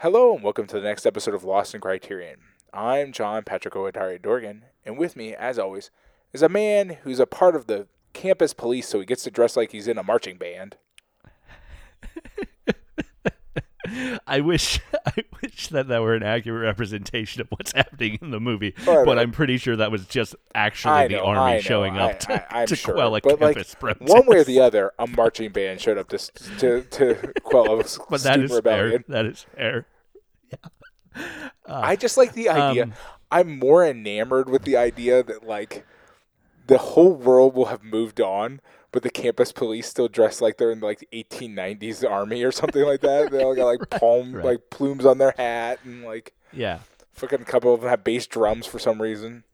Hello and welcome to the next episode of Lost in Criterion. I'm John Patrick Owatari Dorgan, and with me, as always, is a man who's a part of the campus police, so he gets to dress like he's in a marching band. I wish I wish that that were an accurate representation of what's happening in the movie, Oh, but no. I'm pretty sure that was just actually I the army know, showing I- up to, I, to sure, quell a but like campus protest. one way or the other, a marching band showed up to to, to quell a but that student rebellion. fair. That is fair. I just like the idea. Um, I'm more enamored with the idea that like the whole world will have moved on, but the campus police still dress like they're in like the 1890s army or something like that. They all got like palm right. like plumes on their hat and like Yeah. fucking couple of them have bass drums for some reason.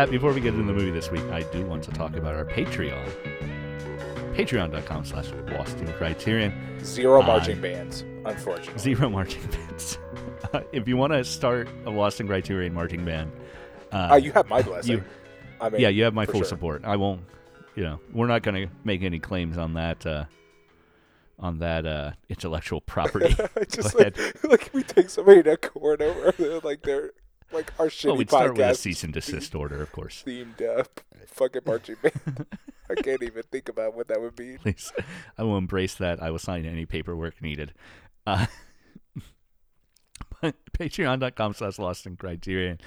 Pat, before we get into the movie this week, I do want to talk about our Patreon. Patreon.com slash Lost in Criterion. Zero Uh, marching bands, unfortunately. Zero marching bands. Uh, if you want to start a Lost Criterion marching band, uh, Uh, you have my blessing. you- I mean, yeah, you have my full sure. support. I won't, you know, we're not going to make any claims on that, uh, on that uh, intellectual property. Just like, like we take somebody to court over like they're like our shitty well, we'd start with a podcast cease and desist order, of course. themed up fucking marching band. I can't even think about what that would be. Please, I will embrace that. I will sign any paperwork needed. Uh, Patreon.com slash Lost in Criterion.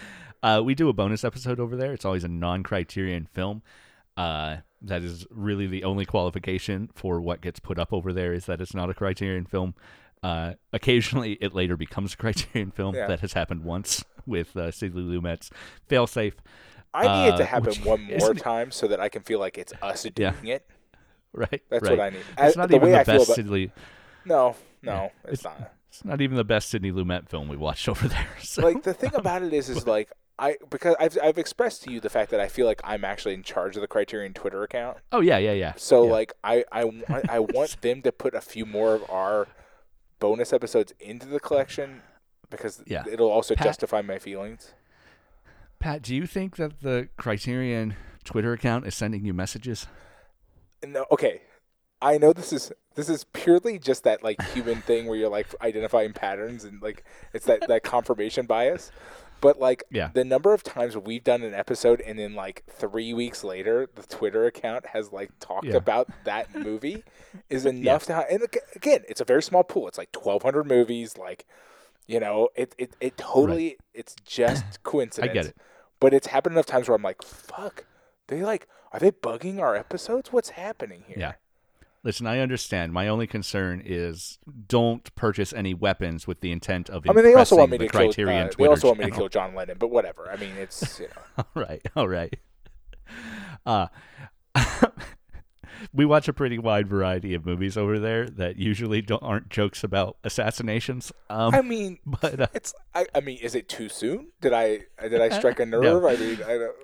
Uh, we do a bonus episode over there. It's always a non-Criterion film. Uh, that is really the only qualification for what gets put up over there is that it's not a Criterion film. Uh, occasionally, it later becomes a Criterion film. Yeah. That has happened once with uh, Sidney Lumet's Failsafe. I need it to Uh, happen which one more time so that I can feel like it's us doing Yeah. it. Right. That's right. what I need. It's I- not the even the I best Sidney. no, no, it's, It's- not. It's not even the best Sidney Lumet film we watched over there. So. Like the thing about it is, is like I because I've I've expressed to you the fact that I feel like I'm actually in charge of the Criterion Twitter account. oh yeah, yeah, yeah. So Yeah. like I I want I want them to put a few more of our bonus episodes into the collection because Yeah. it'll also Pat- justify my feelings. Pat, do you think that the Criterion Twitter account is sending you messages? No, okay. I know this is this is purely just that like human thing where you're like identifying patterns and like it's that that confirmation bias. But like Yeah. the number of times we've done an episode and then like three weeks later the Twitter account has like talked Yeah. about that movie is enough to ha- and again it's a very small pool. It's like twelve hundred movies. Like you know it it, it totally it's just coincidence. I get it. But it's happened enough times where I'm like fuck. They like are they bugging our episodes? What's happening here? Yeah. Listen, I understand. My only concern is don't purchase any weapons with the intent of I mean, they also want me to kill. Uh, they also want me to kill John Lennon, but whatever. I mean, it's you know. All right, all right. Uh, we watch a pretty wide variety of movies over there that usually don't, aren't jokes about assassinations. Um, I mean, but uh, it's. I, I mean, is it too soon? Did I did I strike a No. nerve? I mean, I don't.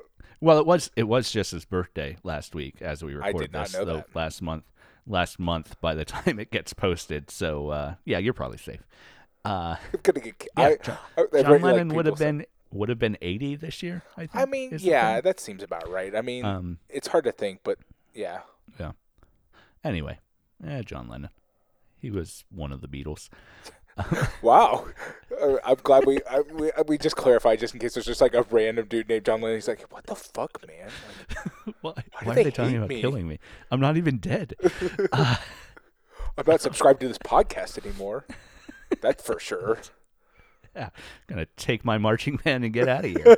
well, it was it was just his birthday last week as we I recorded did not this. know though, that. last month. Last month, by the time it gets posted, so uh, yeah, you're probably safe. Uh, I'm gonna get. Yeah, I, John- I, I've John read, like, Lennon would have been would have been 80 this year. I think. I mean, yeah, that seems about right. I mean, Um. it's hard to think, but yeah. Anyway, eh, John Lennon. He was one of the Beatles. Wow, Uh, I'm glad we, I, we we just clarified just in case there's just like a random dude named John Lennon. He's like, what the fuck, man? Like, Why, why are they they talking about me? killing me? I'm not even dead. uh, I'm not subscribed to this podcast anymore. That's for sure. yeah, I'm gonna take my marching band and get out of here.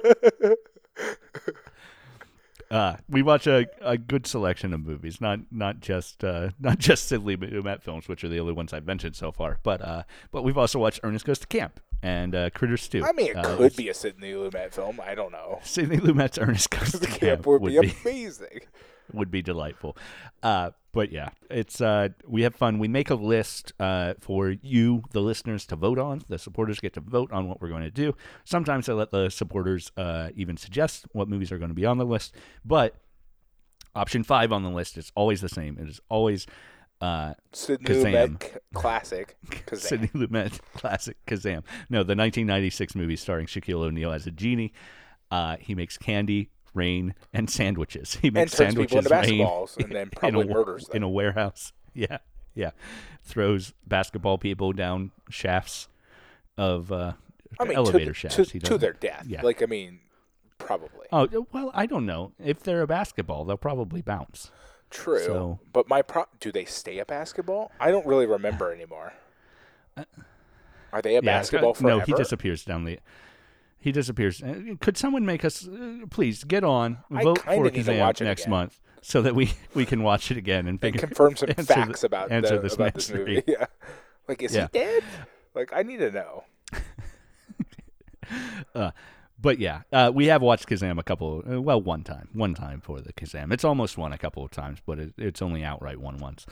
Uh, we watch a, a good selection of movies, not not just uh, not just Sidney Lumet films, which are the only ones I've mentioned so far, but uh, but we've also watched Ernest Goes to Camp and uh, Critters 2. I mean, it Uh, could be a Sidney Lumet film. I don't know. Sidney Lumet's Ernest Goes to Camp camp would be would be amazing. would be delightful. Uh, but yeah, it's uh, we have fun. We make a list uh, for you, the listeners, to vote on. The supporters get to vote on what we're going to do. Sometimes I let the supporters uh, even suggest what movies are going to be on the list. But option five on the list is always the same. It is always uh, Sidney. Lumet classic. Kazam. Sidney Lumet classic Kazam. No, the 1996 movie starring Shaquille O'Neal as a genie. Uh, he makes candy, rain, and sandwiches. He makes sandwiches into rain basketballs and then in a, probably murders them. in a warehouse. Yeah, yeah. Throws basketball people down shafts of uh, I mean, elevator to, shafts. to, to their death. Yeah. Like I mean, probably Oh well, I don't know. If they're a basketball, they'll probably bounce. true. So- But my pro, do they stay a basketball? I don't really remember anymore. Are they a Uh, Yeah, basketball No, forever? he disappears down the. He disappears. Uh, Could someone make us uh, please get on I vote for Kazam next again. month so that we we can watch it again and and confirm some answer the- facts about answer the, this about this movie. Yeah. Like, is Yeah. he dead? Like, I need to know. But yeah, uh, we have watched Kazam a couple. Uh, well, one time, one time for the Kazam. It's almost won a couple of times, but it, it's only outright won once.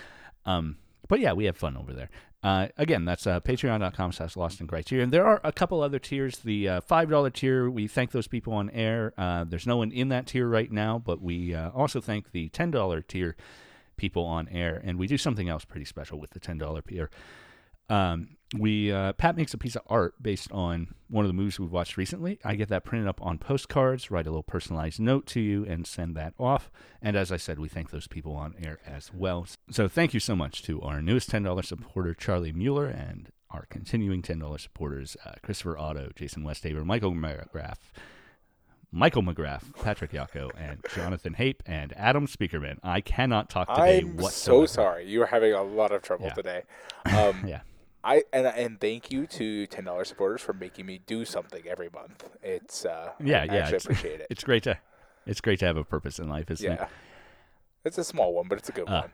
Um, but yeah, we have fun over there. Uh, again, that's uh, patreon.com slash lost in criterion. There are a couple other tiers. The uh, $5 tier, we thank those people on air. Uh, there's no one in that tier right now, but we uh, also thank the $10 tier people on air. And we do something else pretty special with the $10 tier. Um, we uh, Pat makes a piece of art based on one of the movies we've watched recently. I get that printed up on postcards, write a little personalized note to you, and send that off. And as I said, we thank those people on air as well. So thank you so much to our newest ten dollars supporter, Charlie Mueller, and our continuing ten dollars supporters, uh, Christopher Otto, Jason Westhaver, Michael McGrath. Michael McGrath, Patrick Yako, and Jonathan Hape, and Adam Speakerman. I cannot talk today I'm whatsoever. so sorry. You are having a lot of trouble Yeah. today. Um, Yeah. I and and thank you to ten dollars supporters for making me do something every month. It's uh, Yeah, I yeah, actually it's- appreciate it. It's great to it's great to have a purpose in life, isn't it? yeah, it's a small one, but it's a good Uh, one.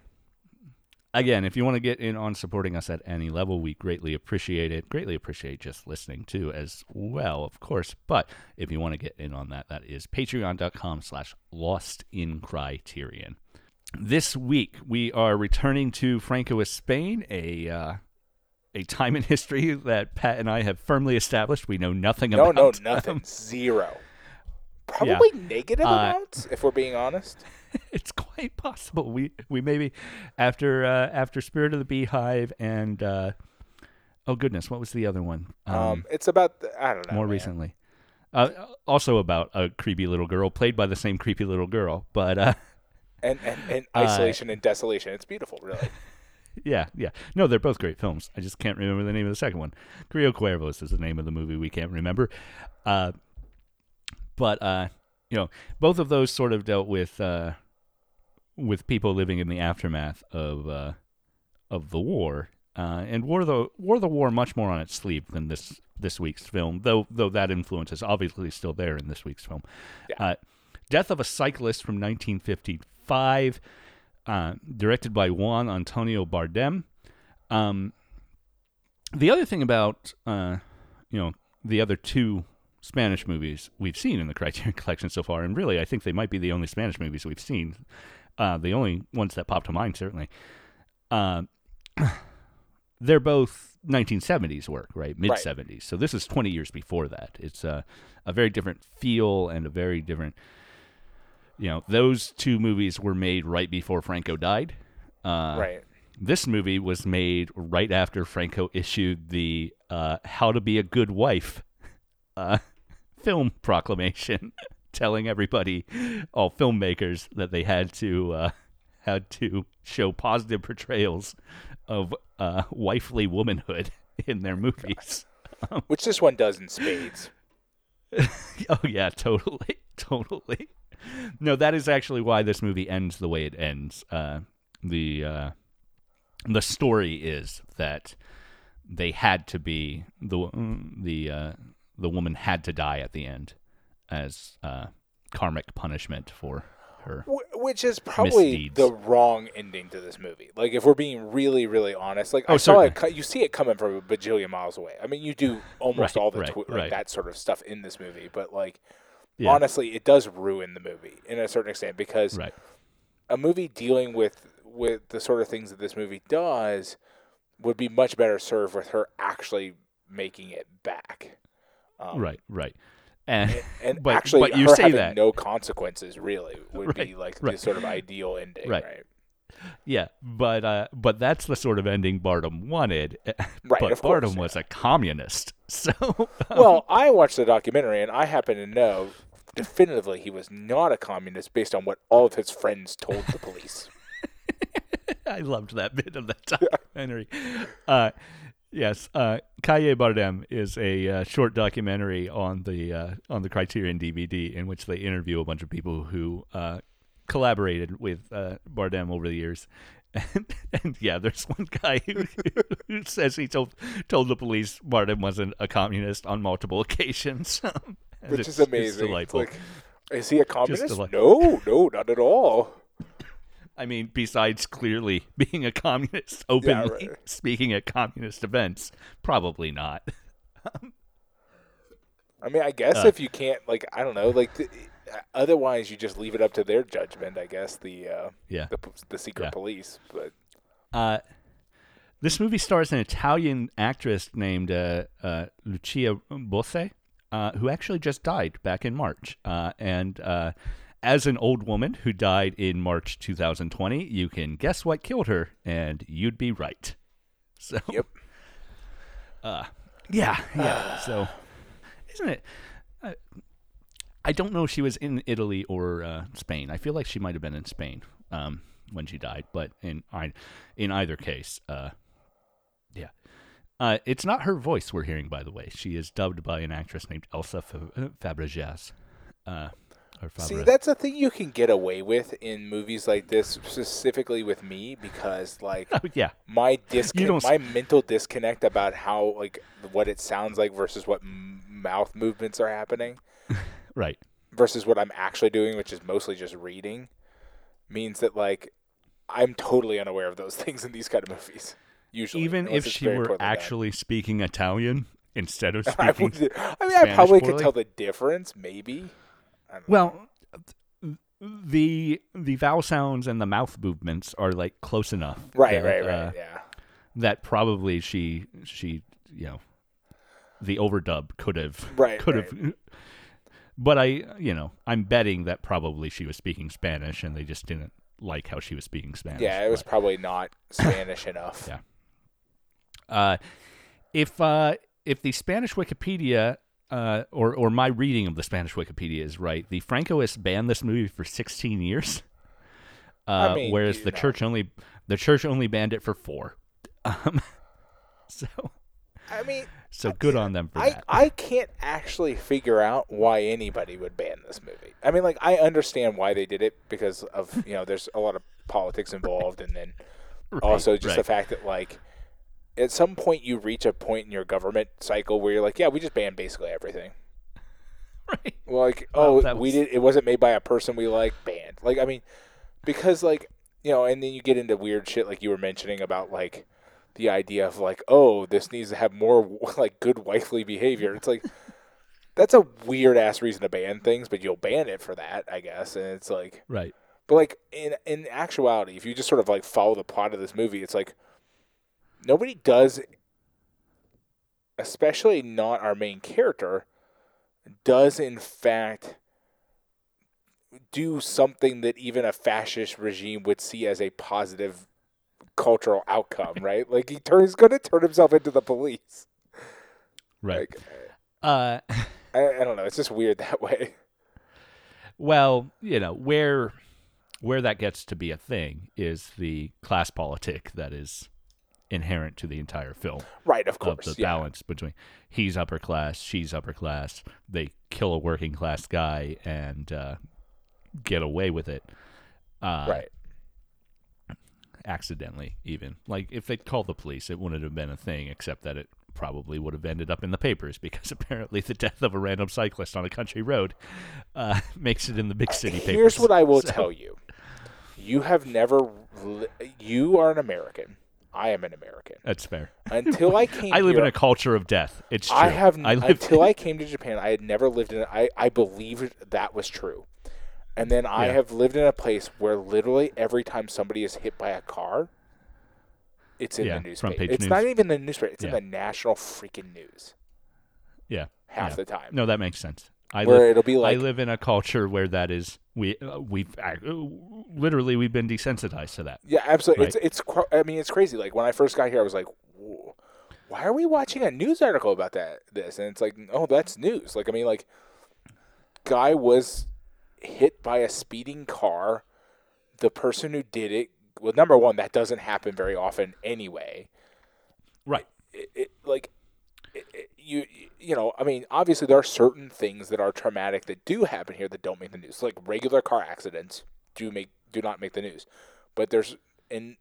Again, if you want to get in on supporting us at any level, we greatly appreciate it. Greatly appreciate just listening too as well, of course. But if you want to get in on that, that is patreon.com slash lost in criterion. This week we are returning to Francoist Spain, a uh, a time in history that Pat and I have firmly established we know nothing No, about. no, no, nothing. Zero. Probably negative Uh, amounts, if we're being honest. it's quite possible. We we maybe after uh, after Spirit of the Beehive and uh, oh goodness, what was the other one? Um, it's about the, I don't know. more man. recently. Uh, also about a creepy little girl played by the same creepy little girl, but uh, and and, and Uh, isolation and desolation. It's beautiful, really. Yeah, yeah. No, they're both great films. I just can't remember the name of the second one. Cría Cuervos is the name of the movie we can't remember. Uh, but uh, you know, both of those sort of dealt with uh, with people living in the aftermath of uh, of the war, uh, and wore the wore the war much more on its sleeve than this this week's film. Though though that influence is obviously still there in this week's film. Yeah. Uh, Death of a Cyclist from 1955, uh, directed by Juan Antonio Bardem. Um, the other thing about uh, you know the other two Spanish movies we've seen in the Criterion Collection so far, and really I think they might be the only Spanish movies we've seen, uh, the only ones that pop to mind certainly. Uh, they're both 1970s work, right? Mid 70s. So this is 20 years before that. It's a a very different feel and a very different. You know, those two movies were made right before Franco died. Uh, right. this movie was made right after Franco issued the uh, "How to Be a Good Wife" uh, film proclamation, telling everybody, all filmmakers, that they had to uh, had to show positive portrayals of uh, wifely womanhood in their movies. Which this one does in spades. oh yeah, totally, totally. No, that is actually why this movie ends the way it ends. Uh, the uh, the story is that they had to be the the uh, the woman had to die at the end as uh, karmic punishment for her. Which is probably Misdeeds. the wrong ending to this movie. Like, if we're being really, really honest, like Oh, I saw it, certainly. you see it coming from a bajillion miles away. I mean, you do almost Right, all the right, twi- right. like that sort of stuff in this movie, but like Yeah, honestly, it does ruin the movie in a certain extent because right. a movie dealing with with the sort of things that this movie does would be much better served with her actually making it back. Um, right, right. And, And, and but, actually, but you her say having that. no consequences really would be like right. the sort of ideal ending, Right. right? Yeah, but uh, but that's the sort of ending Bardem wanted. Right, but of course, was a communist, so Well, I watched the documentary, and I happen to know definitively he was not a communist based on what all of his friends told the police. I loved that bit of that documentary. Uh, yes, uh, Calle Bardem is a uh, short documentary on the uh, on the Criterion DVD in which they interview a bunch of people who uh, collaborated with uh, Bardem over the years. And, and yeah, there's one guy who, who says he told told the police Bardem wasn't a communist on multiple occasions, Which it's- is amazing. It's delightful. like, is he a communist? no, no, not at all. I mean, besides clearly being a communist, openly right. speaking at communist events, probably not. I mean, I guess Uh. if you can't, like, I don't know, like, th- otherwise you just leave it up to their judgment. I guess the uh, Yeah. the, the secret Yeah. police, but Uh, this movie stars an Italian actress named uh, uh, Lucia Bosè, uh, who actually just died back in March. Uh, and uh, as an old woman who died in March 2020, you can guess what killed her, and you'd be right. So, Yep. Uh, yeah, yeah. so, isn't it? Uh, I don't know if she was in Italy or uh, Spain. I feel like she might have been in Spain um, when she died, but in in either case, uh. Uh, it's not her voice we're hearing, by the way. She is dubbed by an actress named Elsa Fa- Fabregas. Uh, or See, that's a thing you can get away with in movies like this, specifically with me, because like Oh, yeah, my s- my mental disconnect about how like what it sounds like versus what m- mouth movements are happening right. versus what I'm actually doing, which is mostly just reading, means that like I'm totally unaware of those things in these kind of movies. Usually, Even if she were poorly actually speaking Italian instead of I, speaking would, I mean, I Spanish probably could tell the difference, maybe. I don't know. Well, the the vowel sounds and the mouth movements are like close enough. right, that, right, right, uh, yeah. that probably she she you know the overdub could have Right, could right. have. But I you know I'm betting that probably she was speaking Spanish and they just didn't like how she was speaking Spanish. Yeah, it was but- probably not Spanish enough. Yeah. Uh, if uh, if the Spanish Wikipedia uh, or or my reading of the Spanish Wikipedia is right, the Francoists banned this movie for 16 years, uh, mean, whereas the know. church only the church only banned it for four. Um, so I mean, so good on them for I, that. I can't actually figure out why anybody would ban this movie. I mean, like, I understand why they did it because of, you know, there's a lot of politics involved, and then Right, also just the fact that, like, at some point you reach a point in your government cycle where you're like, yeah, we just banned basically everything. right. Well, like, Well, oh, that we was- did. It wasn't made by a person we like. Banned. Like, I mean, because like you know, and then you get into weird shit like you were mentioning about like the idea of like, oh, this needs to have more like good wifely behavior. It's like that's a weird ass reason to ban things, but you'll ban it for that, I guess. And it's like, Right. but like in in actuality, if you just sort of like follow the plot of this movie, it's like nobody does, especially not our main character, does in fact do something that even a fascist regime would see as a positive cultural outcome, right? Like he turn, he's going to turn himself into the police. Right. Like Uh, I, I don't know, it's just weird that way. well, you know where where that gets to be a thing is the class politic that is inherent to the entire film. Right, of of course. the yeah. balance between he's upper class, she's upper class. They kill a working class guy and uh, get away with it. Uh, Right. Accidentally, even like if they'd called the police, it wouldn't have been a thing. Except that it probably would have ended up in the papers because apparently the death of a random cyclist on a country road uh, makes it in the big city papers. Here's what I will So- tell you. You have never you are an American. I am an American. That's fair. Until I came I live here, in a culture of death. It's true. I have I until I came to Japan. I had never lived in. I I believed that was true, And then I Yeah. have lived in a place where literally every time somebody is hit by a car, it's in Yeah, the newspaper. It's news. not even the newspaper. It's in the national freaking news Yeah. half Yeah. the time. No, that makes sense. I where live, it'll be like I live in a culture where that is we uh, we've uh, literally we've been desensitized to that. Yeah, absolutely. Right. It's it's. cr- I mean, it's crazy. Like when I first got here, I was like, "Why are we watching a news article about that?" This and it's like, "Oh, that's news." Like I mean, like, guy was hit by a speeding car. The person who did it, well, number one, that doesn't happen very often anyway. Right. It, it like, you you know, I mean, obviously there are certain things that are traumatic that do happen here that don't make the news. Like regular car accidents do make do not make the news, but there's and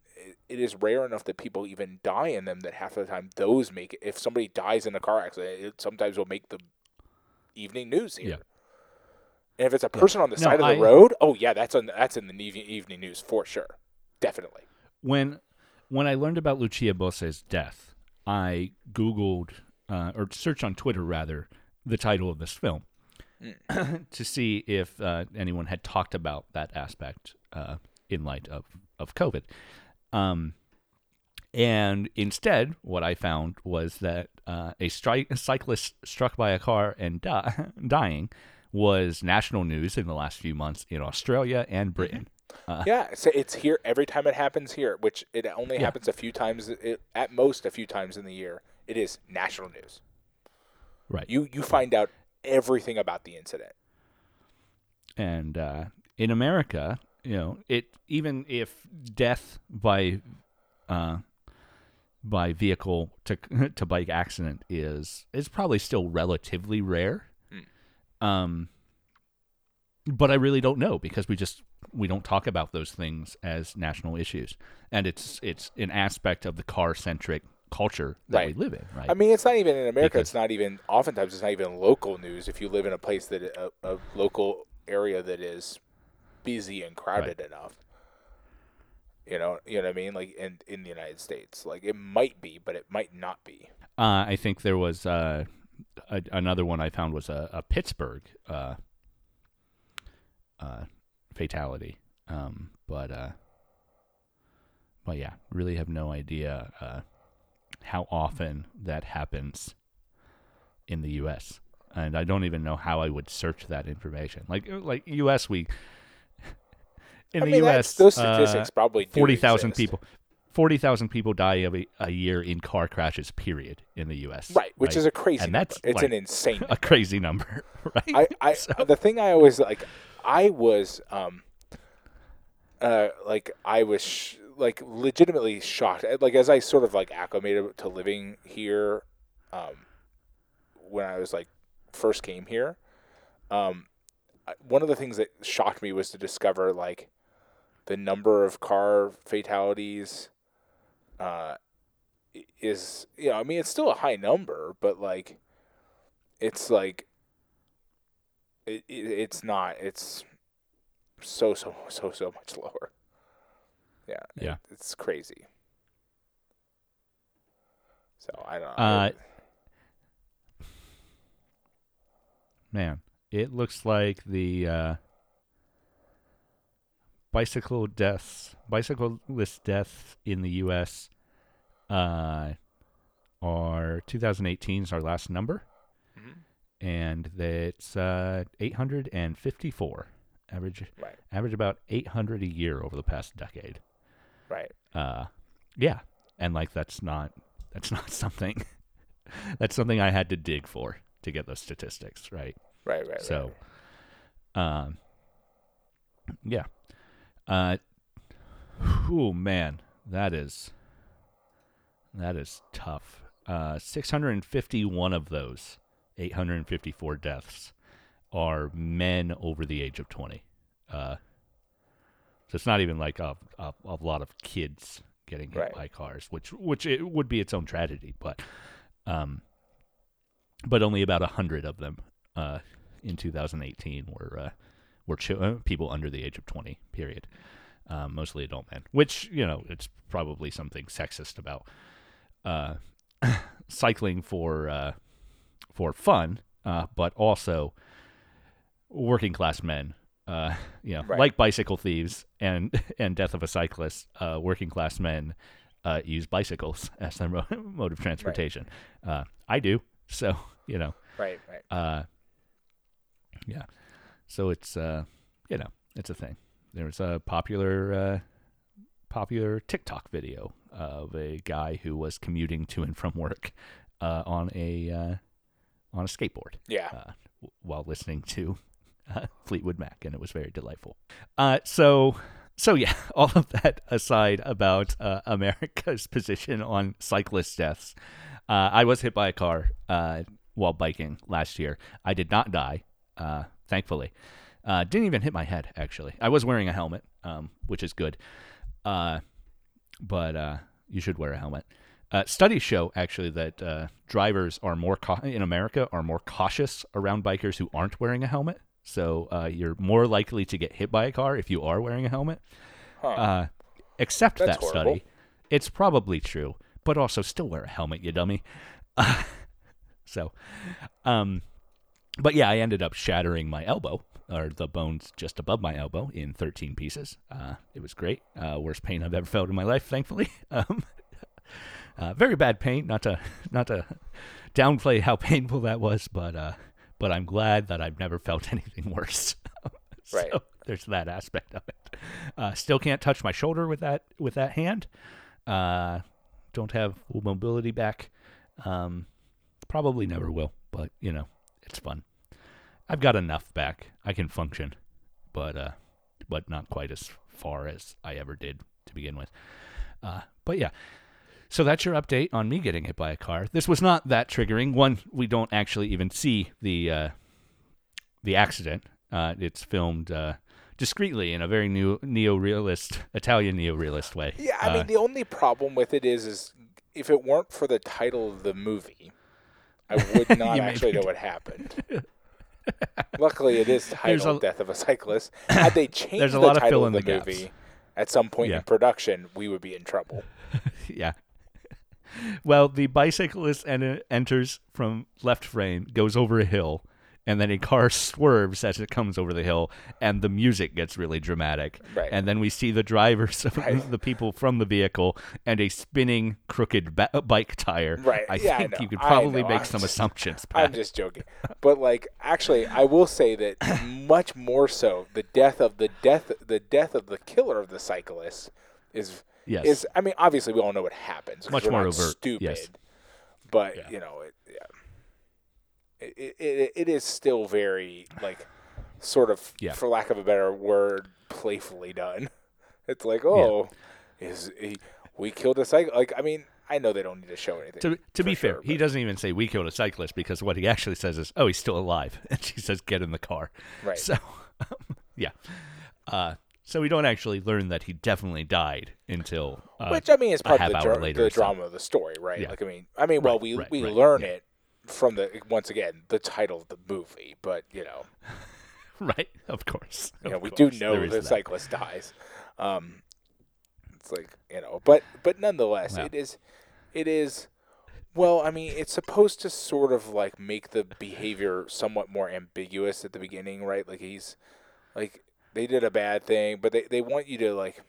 it is rare enough that people even die in them that half of the time those make it. If somebody dies in a car accident, it sometimes will make the evening news here. Yeah. And if it's a person on the No, side of the I- road, oh yeah, that's on that's in the evening evening news for sure, definitely. When when I learned about Lucia Bosè's death, I googled uh, or search on Twitter rather the title of this film to see if uh, anyone had talked about that aspect uh, in light of of COVID. Um, and instead, what I found was that uh, a, stri- a cyclist struck by a car and di- dying was national news in the last few months in Australia and Britain. Uh, Yeah, so it's here every time it happens here, which it only Yeah. happens a few times, it, at most a few times in the year. It is national news. Right. You you find out everything about the incident. and uh, in America, you know, it even if death by uh, by vehicle to to bike accident is is probably still relatively rare. Um, but I really don't know because we just we don't talk about those things as national issues, and it's it's an aspect of the car centric culture that Right. we live in, right? I mean, it's not even in America. Because- it's not even. Oftentimes, it's not even local news. If you live in a place that a, a local area that is busy and crowded enough, you know, you know what I mean. Like in in the United States, like it might be, but it might not be. Uh, I think there was uh, a, another one I found was a, a Pittsburgh uh, uh, fatality, um, but uh, but yeah, really have no idea uh, how often that happens in the U.S. And I don't even know how I would search that information. Like like U.S. we in I the mean, U.S. those uh, statistics probably do forty thousand people. Forty thousand people die a, a year in car crashes. Period in the U.S. right? Which is a crazy. and number. that's it's like, an insane. a crazy number, right? I, I the thing I always like I was um uh like I was sh- like legitimately shocked like as I sort of like acclimated to living here um when I was like first came here um one of the things that shocked me was to discover like the number of car fatalities uh is you know I mean it's still a high number but like it's like it, it it's not it's so so so so much lower yeah Yeah. it's crazy so i don't know Uh, Man, it looks like the uh, bicycle deaths, bicyclist deaths in the U.S. Uh, are 2018 is our last number, Mhm. and that's uh, 854 average. right Average about 800 a year over the past decade. Right. Uh yeah. And like that's not that's not something that's something i had to dig for to get those statistics right? Right right so right. um yeah. Uh oh man that is that is tough. Uh 651 of those 854 deaths are men over the age of 20 uh so it's not even like a, a, a lot of kids getting hit Right. by cars, which which it would be its own tragedy, but um, but only about a hundred of them uh, in 2018 were uh, were ch- uh, people under the age of 20. Period. Um, mostly adult men, which you know it's probably something sexist about uh, cycling for uh, for fun, uh, but also working class men Uh, you know, Right. like bicycle thieves and and death of a cyclist, uh, working class men uh, use bicycles as their mo- mode of transportation. Uh, I do, so you know, Right, right. uh, yeah. So it's uh, you know, it's a thing. There was a popular uh, popular TikTok video of a guy who was commuting to and from work uh, on a uh, on a skateboard Yeah. uh, w- while listening to uh, Fleetwood Mac, and it was very delightful. Uh, so, so yeah, all of that aside about uh, America's position on cyclist deaths, uh, I was hit by a car uh, while biking last year. I did not die, uh, thankfully. Didn't even hit my head actually. I was wearing a helmet, um, which is good. But you should wear a helmet. Uh, studies show actually that uh, drivers are more cau- in America are more cautious around bikers who aren't wearing a helmet. So uh, you're more likely to get hit by a car if you are wearing a helmet. Huh. Uh, except That's that horrible. study, it's probably true, but also still wear a helmet, you dummy. so, um, but yeah, I ended up shattering my elbow or the bones just above my elbow in 13 pieces. Uh, it was great. Uh, worst pain I've ever felt in my life, thankfully. Um, uh, very bad pain. Not to not to downplay how painful that was, but uh, but I'm glad that I've never felt anything worse. so Right. there's that aspect of it. Uh, still can't touch my shoulder with that with that hand. Uh, don't have mobility back. Um, probably never will, but you know, it's fun. I've got enough back. I can function, but uh, but not quite as far as I ever did to begin with. Uh, but yeah. So that's your update on me getting hit by a car. This was not that triggering. One, we don't actually even see the uh, the accident. Uh, it's filmed uh, discreetly in a very new neo-realist Italian neo-realist way. Yeah, I Uh, mean the only problem with it is is if it weren't for the title of the movie, I would not actually know what happened. Luckily, it is titled a- "Death of a Cyclist." Had they changed There's a the lot of title of in the, the movie at some point Yeah. in production, we would be in trouble. yeah. Well, the bicyclist en- enters from left frame, goes over a hill, and then a car swerves as it comes over the hill, and the music gets really dramatic. Right. And then we see the drivers, Right. the people from the vehicle, and a spinning crooked ba- bike tire. Right. I Yeah, think know. you could probably make I'm some just- assumptions. I'm just joking, but like actually, I will say that much more so, the death of the death, the death of the killer of the cyclist is Yes. is. I mean, obviously, we all know what happens. Much more overt, Stupid, yes. but Yeah. you know, it, yeah, it, it, it, is still very like sort of, Yeah. for lack of a better word, playfully done. It's like, oh, is he, we killed a cycle? Like, I mean, I know they don't need to show anything. to to be fair, sure, he doesn't even say we killed a cyclist because what he actually says is, "Oh, he's still alive," and she says, "Get in the car." Right. So, yeah. Uh, so we don't actually learn that he definitely died until uh, Which I mean is part of the, hour dra- later the so. drama of the story, right? Yeah. Like I mean, I mean, well, Right, we right, we right, learn yeah. it from the once again the title of the movie, but you know, right, of course. you know, of we do know the that. cyclist dies. Um, it's like you know, but but nonetheless, it is it is. Well, I mean, it's supposed to sort of like make the behavior somewhat more ambiguous at the beginning, right? Like he's like they did a bad thing, but they, they want you to like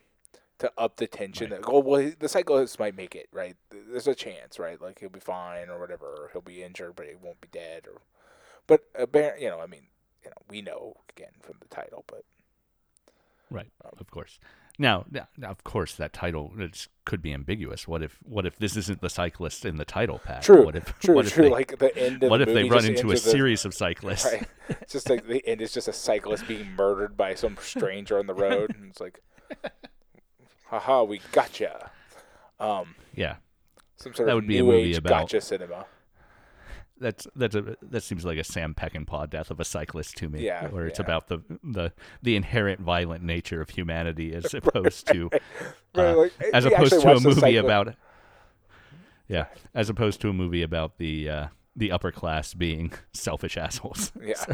to up the tension. That oh well, the cyclist might make it, right? There's a chance, right? Like he'll be fine or whatever, or he'll be injured, but he won't be dead. Or, but apparently, you know, I mean, you know, we know again from the title, but Right, um, of course. Now, of course, that title it's, could be ambiguous. What if what if this isn't the cyclist in the title, Pat? true, What if true, what if true. they, like the end of what the if they run into a with series of cyclists? Right. It's just like the end is just a cyclist being murdered by some stranger on the road, and it's like, haha, we gotcha. Um, Yeah, some sort That of would be a new movie age about- gotcha cinema. That's that's a that seems like a Sam Peckinpah death of a cyclist to me. Yeah, where it's yeah. about the the the inherent violent nature of humanity as opposed to Right, uh, like, as opposed to a movie about yeah, as opposed to a movie about the uh, the upper class being selfish assholes. Yeah. So,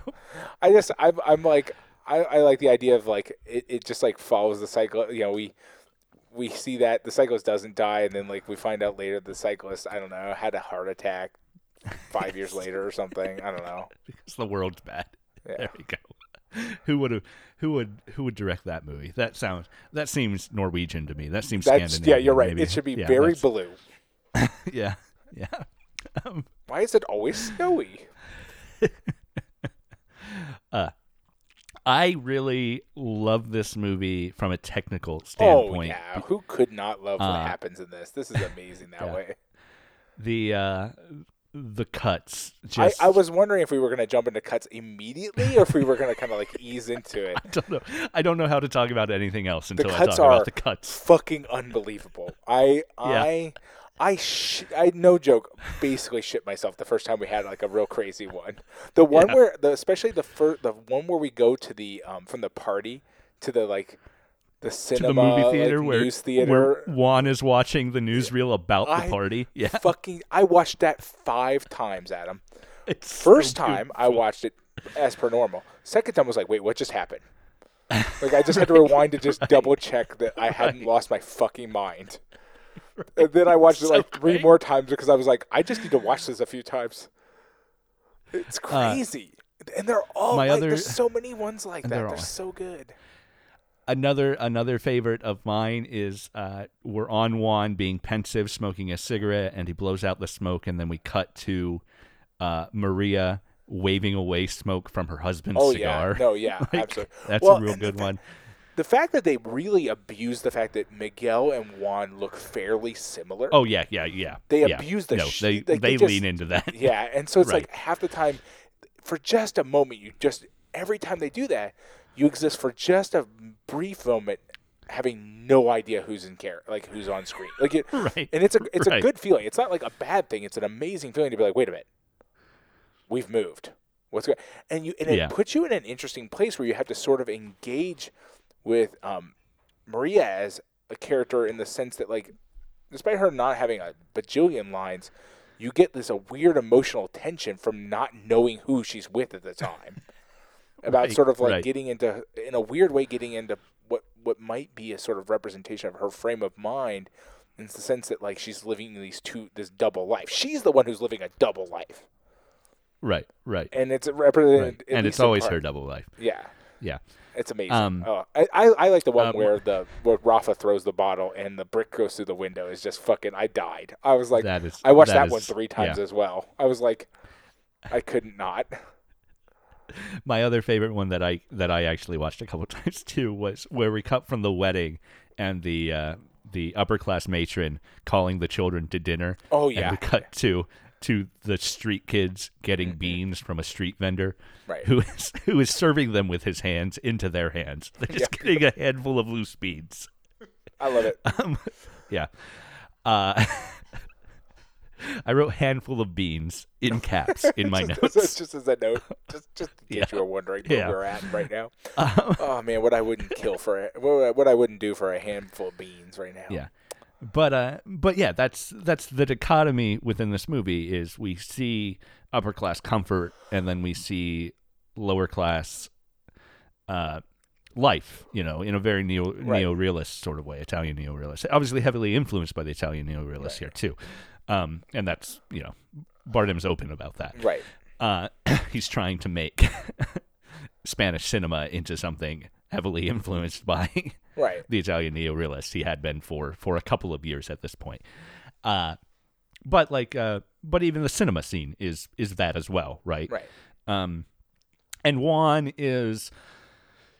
I just I'm I'm like I, I like the idea of like it, it just like follows the cycle. You know, we we see that the cyclist doesn't die, and then like we find out later the cyclist I don't know had a heart attack five years later or something. I don't know. because the world's bad. Yeah. There we go. who would have who would who would direct that movie? That sounds that seems Norwegian to me. That seems That's Scandinavian. yeah, you're right. maybe. It should be Yeah, very that's- blue. yeah, yeah. Um, Why is it always snowy? I really love this movie from a technical standpoint. Oh standpoint. yeah, who could not love what Uh, happens in this? This is amazing that yeah. way. The uh, the cuts I, just I was wondering if we were going to jump into cuts immediately or if we were going to kind of like ease into it. I don't know. I don't know how to talk about anything else until I talk about the cuts. Fucking unbelievable. I I I sh- I no joke basically shit myself the first time we had like a real crazy one. The one Yeah. where the especially the first the one where we go to the um from the party to the like the To the movie like, theater where, news theater where Juan is watching the newsreel about I the party. Yeah, fucking I watched that 5 times Adam. it's First so time I watched it as per normal. Second time I was like, wait, what just happened? Like I just had to rewind to just double check that I hadn't lost my fucking mind. And then I watched it like three more times because I was like, I just need to watch this a few times. It's Uh, crazy, and they're all my like, other- there's so many ones like that. they're They're, all- so good. Another another favorite of mine is uh, we're on Juan being pensive, smoking a cigarette, and he blows out the smoke, and then we cut to uh, Maria waving away smoke from her husband's cigar. Oh cigar. yeah, no, yeah, Like, absolutely. That's Well, a real and the good one. The fact that they really abuse the fact that Miguel and Juan look fairly similar. Oh yeah, yeah, yeah. They yeah. abuse the no, sh- they they they just- lean into that. Yeah, and so it's Right. like half the time, for just a moment, you just every time they do that, you exist for just a brief moment, having no idea who's in care, like who's on screen, like it, Right. and it's a it's a good feeling. It's not like a bad thing. It's an amazing feeling to be like, wait a minute, we've moved. What's going? And you and it Yeah. puts you in an interesting place where you have to sort of engage with um, Maria as a character in the sense that like, despite her not having a bajillion lines, you get this a weird emotional tension from not knowing who she's with at the time. About Right, sort of like right. getting into in a weird way getting into what what might be a sort of representation of her frame of mind in the sense that like she's living these two this double life. She's the one who's living a double life. Right, right, And it's represented right. And it's always her double life. Yeah. Yeah. It's amazing. Um, oh, I, I I like the one um, where the where Rafa throws the bottle and the brick goes through the window. Is just fucking. I died. I was like, That is- I watched that that, one three times yeah. as well. I was like, I couldn't not. My other favorite one that I that I actually watched a couple times too was where we cut from the wedding and the uh, the upper class matron calling the children to dinner. Oh, and yeah. we cut to to the street kids getting beans from a street vendor, Right. Who is who is serving them with his hands into their hands. They're just Yeah. getting a handful of loose beans. I love it. Um, yeah. Uh, I wrote handful of beans in caps in my just, notes. Just, just as a note, just just in case Yeah. you were wondering where Yeah. we're at right now. Um, Oh man, what I wouldn't kill for it. What, I wouldn't do for a handful of beans right now. Yeah. But uh but yeah, that's that's the dichotomy within this movie is we see upper class comfort and then we see lower class uh life, you know, in a very neo Right. neo realist sort of way, Italian neo realist. Obviously heavily influenced by the Italian neo realists here too. Um and that's, you know, Bardem's open about that. Right. Uh he's trying to make Spanish cinema into something heavily influenced by Right. the Italian neorealist he had been for for a couple of years at this point. Uh, but like, uh, but even the cinema scene is is that as well, right? Right. Um, and Juan is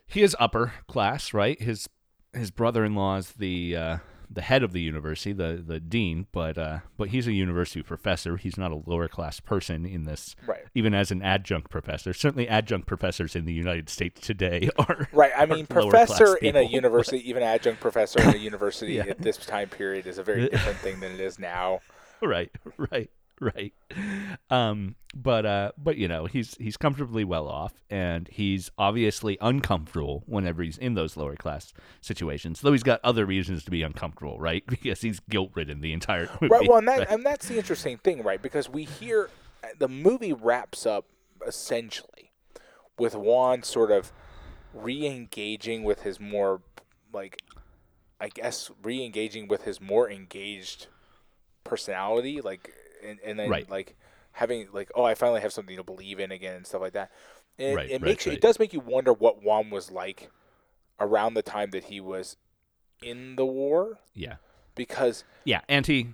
he is upper class, right? His his brother-in-law is the uh, the head of the university, the the dean, but uh, but he's a university professor. He's not a lower class person in this, Right. even as an adjunct professor. Certainly, adjunct professors in the United States today are Right. I mean, professor in a university, even adjunct professor in a university Yeah. at this time period is a very different thing than it is now. right right right um but uh but you know he's he's comfortably well off and he's obviously uncomfortable whenever he's in those lower class situations though he's got other reasons to be uncomfortable right because he's guilt ridden the entire movie Right. Well, and, that, and that's the interesting thing, right? Because we hear the movie wraps up essentially with Juan sort of re-engaging with his more like, I guess, re-engaging with his more engaged personality, like, and, and then Right. like having like, oh, I finally have something to believe in again and stuff like that. And Right, it right, makes right. it does make you wonder what Juan was like around the time that he was in the war Yeah. because Yeah, and he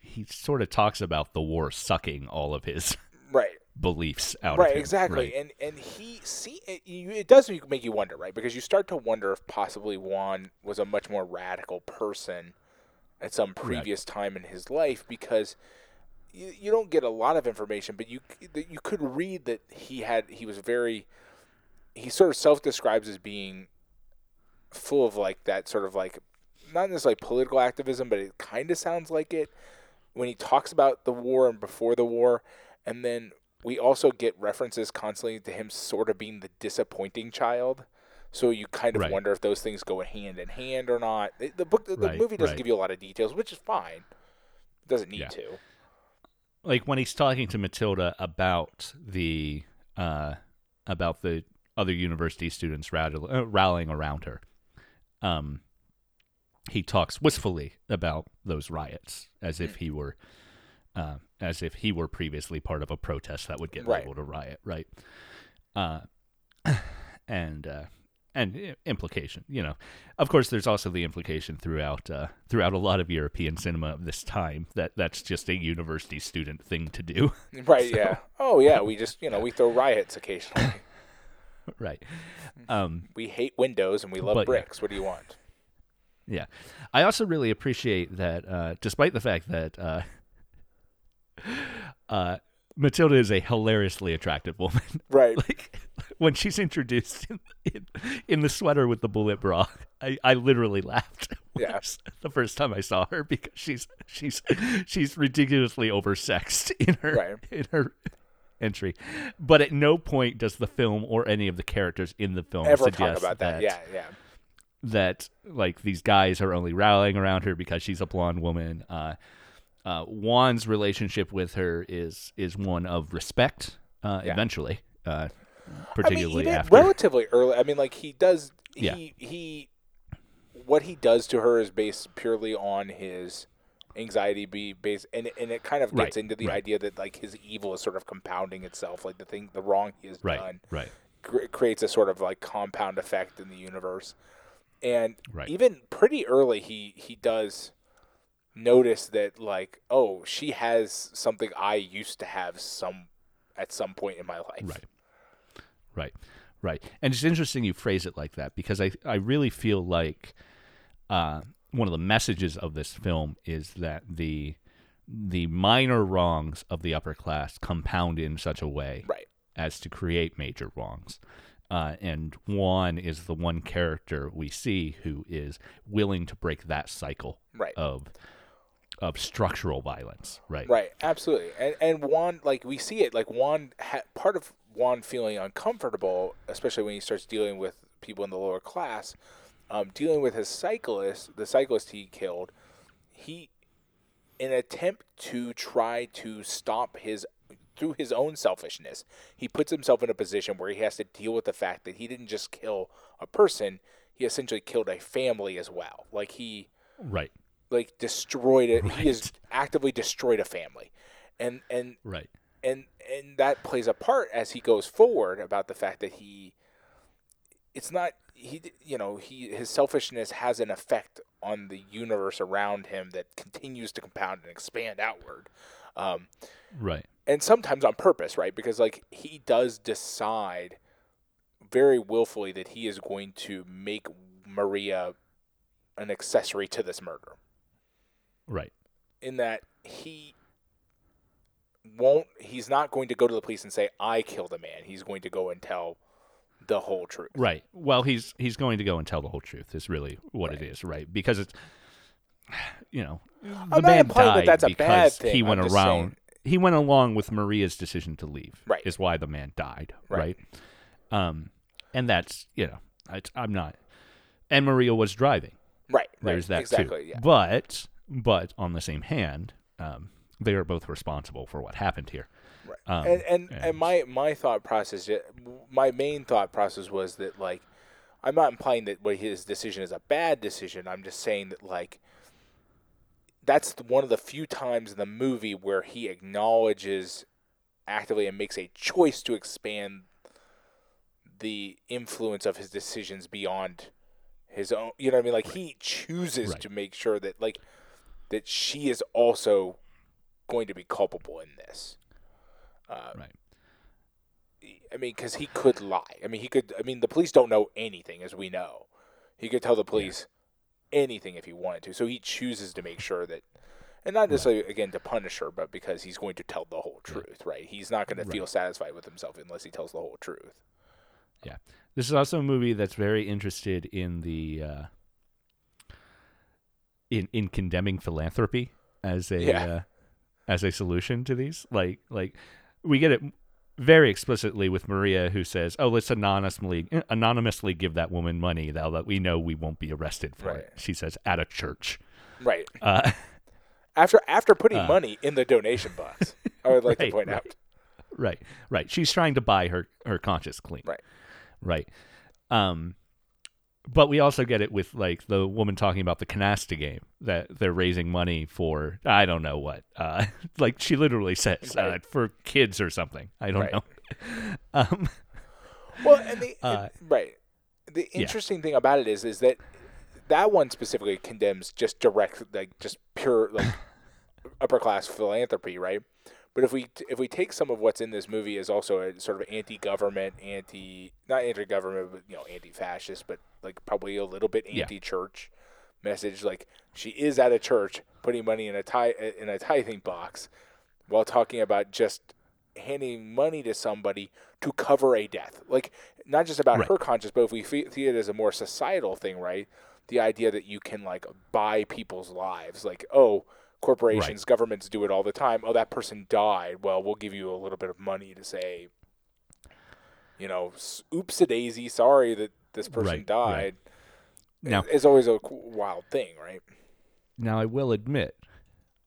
he sort of talks about the war sucking all of his right beliefs out of right him. exactly Right. and and he see it, it does make make you wonder right because you start to wonder if possibly Juan was a much more radical person at some previous time in his life because you, you don't get a lot of information but you you could read that he had he was very he sort of self describes as being full of like that sort of like not necessarily political activism but it kind of sounds like it when he talks about the war and before the war and then we also get references constantly to him sort of being the disappointing child so you kind of Right. wonder if those things go hand in hand or not the, the book the, the Right, movie doesn't right. give you a lot of details which is fine it doesn't need Yeah. to like when he's talking to Matilda about the uh about the other university students rattle, uh, rallying around her. Um he talks wistfully about those riots as if he were uh, as if he were previously part of a protest that would get Right. labeled a riot, right? Uh, and uh, and implication, you know, of course, there's also the implication throughout uh, throughout a lot of European cinema of this time that that's just a university student thing to do, right yeah. Oh yeah we just you know we throw riots occasionally. Right? Um, we hate windows and we love But, bricks. What do you want? Yeah, I also really appreciate that, uh, despite the fact that uh, uh, Matilda is a hilariously attractive woman. right. Like when she's introduced in, in, in the sweater with the bullet bra, I, I literally laughed. Yeah. The first time I saw her because she's she's she's ridiculously oversexed in her Right. in her entry, but at no point does the film or any of the characters in the film ever suggest talk about that, yeah yeah that like these guys are only rallying around her because she's a blonde woman. Uh, uh, Juan's relationship with her is is one of respect. Uh, Yeah. Eventually, uh, I mean, particularly after. relatively early. I mean, like he does. Yeah. He he. What he does to her is based purely on his anxiety, be based, and and it kind of gets Right, into the right. idea that like his evil is sort of compounding itself, like the thing, the wrong he has right, done, right, cr- creates a sort of like compound effect in the universe. And even pretty early, he he does notice that like, oh, she has something I used to have some at some point in my life. right, right, right. And it's interesting you phrase it like that because I I really feel like uh, one of the messages of this film is that the the minor wrongs of the upper class compound in such a way Right. as to create major wrongs. Uh, and Juan is the one character we see who is willing to break that cycle Right. of of structural violence, right? Right, absolutely, and and Juan, like we see it, like Juan, ha- part of Juan feeling uncomfortable, especially when he starts dealing with people in the lower class, um, dealing with his cyclist, the cyclist he killed, he, in an attempt to try to stop his through his own selfishness, he puts himself in a position where he has to deal with the fact that he didn't just kill a person, he essentially killed a family as well. Like he Right. Like destroyed it. He has actively destroyed a family, and and Right. and and that plays a part as he goes forward about the fact that he. It's not he you know he his selfishness has an effect on the universe around him that continues to compound and expand outward, um, Right. and sometimes on purpose, right? Because like he does decide very willfully that he is going to make Maria an accessory to this murder Right. in that he won't he's not going to go to the police and say I killed a man. He's going to go and tell the whole truth. Right. Well, he's he's going to go and tell the whole truth. Is really what it is, right? Because it's you know the not man that died that's a because bad thing. he I'm went around. He went along with Maria's decision to leave. Right. Is why the man died. Right. Right. Um, and that's you know I'm not. And Maria was driving. Right. right, There's that exactly, too. yeah. But but on the same hand, um, they are both responsible for what happened here. Right. Um, and and, and- and my my thought process my main thought process was that like I'm not implying that what his decision is a bad decision. I'm just saying that like that's one of the few times in the movie where he acknowledges actively and makes a choice to expand the influence of his decisions beyond his own. You know what I mean? Like he chooses Right. to make sure that like that she is also going to be culpable in this. Uh, Right. I mean, because he could lie. I mean, he could. I mean, the police don't know anything, as we know. He could tell the police anything if he wanted to. So he chooses to make sure that, and not necessarily again to punish her, but because he's going to tell the whole truth. Right? He's not going to feel satisfied with himself unless he tells the whole truth. Yeah. This is also a movie that's very interested in the uh, in in condemning philanthropy as a Yeah. uh, as a solution to these. Like like we get it very explicitly with Maria who says, "Oh, let's anonymously anonymously give that woman money that we know we won't be arrested for it." She says at a church. Right. Uh, After after putting Uh, money in the donation box, I would like Right, to point right. out. right. Right. She's trying to buy her her conscience clean. Right. Right. Um but we also get it with like the woman talking about the canasta game that they're raising money for I don't know what. Uh like she literally says uh, for kids or something. I don't Right. know. Um Well, and the Uh, and- right. The interesting thing about it is, is that that one specifically condemns just direct, like just pure, like upper class philanthropy, right? But if we if we take some of what's in this movie as also a sort of anti-government, anti not anti-government, but you know anti-fascist, but like probably a little bit anti-church message. Like she is at a church putting money in a tie in a tithing box, while talking about just handing money to somebody to cover a death. Like not just about Right. her conscience, but if we see it as a more societal thing, right? The idea that you can like buy people's lives, like oh, corporations, governments do it all the time. Oh, that person died. Well, we'll give you a little bit of money to say, you know, oops a daisy, sorry that this person Right, right. died. Now- it's always a wild thing, right? now I will admit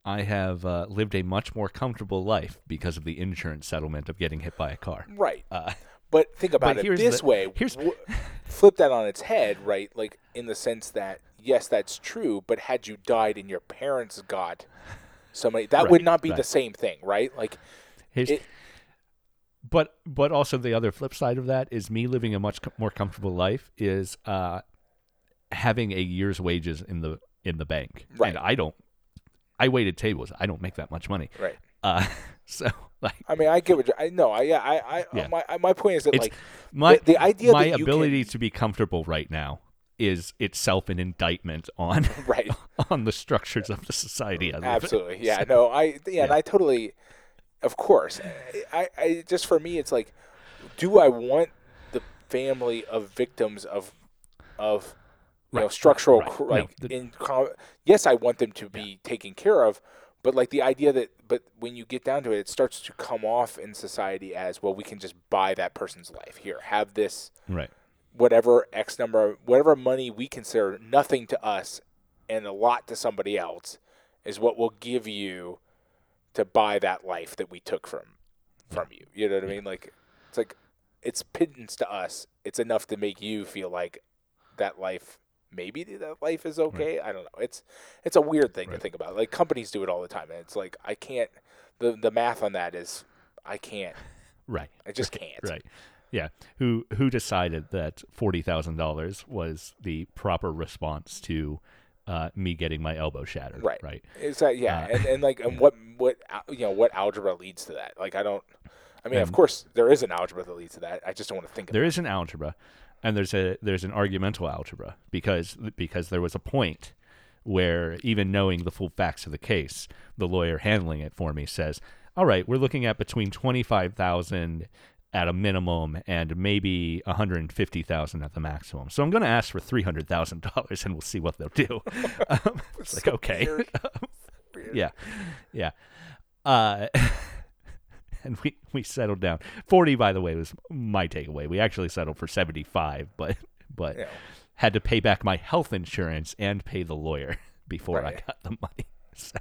I have uh, lived a much more comfortable life because of the insurance settlement of getting hit by a car. Right. Uh, But think about But it this the- way. here's- flip that on its head, right? Like in the sense that yes, that's true, but had you died and your parents got somebody, that would not be the same thing, right? Like It- but but also the other flip side of that is me living a much more comfortable life is uh, having a year's wages in the in the bank, Right. and I don't. I waited tables. I don't make that much money. right. Uh, so like I mean, I get what I know. I yeah, I I Yeah. my my point is that It's- like my the, the idea my ability can, to be comfortable right now is itself an indictment on right on the structures of the society I live in. Absolutely. Yeah. No, I yeah, and I totally of course. I, I just for me it's like do I want the family of victims of of you know structural right. cr- No, like the- in yes, I want them to be taken care of, but like the idea that but when you get down to it it starts to come off in society as well we can just buy that person's life. Here, have this Right. Whatever X number, whatever money we consider nothing to us and a lot to somebody else is what we'll give you to buy that life that we took from from you. You know what I mean? Like it's like it's pittance to us. It's enough to make you feel like that life maybe that life is okay. I don't know. It's it's a weird thing to think about. Like companies do it all the time and it's like I can't the the math on that is I can't. Right. I just can't. Right. Yeah. Who who decided that forty thousand dollars was the proper response to uh, me getting my elbow shattered? Right. Right. Is that yeah, Uh, and, and like and what what you know what algebra leads to that? Like I don't. I mean, of course there is an algebra that leads to that. I just don't want to think There is an algebra, and there's a there's an argumental algebra because because there was a point where even knowing the full facts of the case, the lawyer handling it for me says, "All right, we're looking at between twenty five thousand at a minimum and maybe one hundred and fifty thousand at the maximum. So I'm going to ask for three hundred thousand dollars, and we'll see what they'll do." um, it's like okay, yeah, yeah. Uh, and we we settled down. Forty, by the way, was my takeaway. We actually settled for seventy five, but but know, had to pay back my health insurance and pay the lawyer before Right. I got the money. So,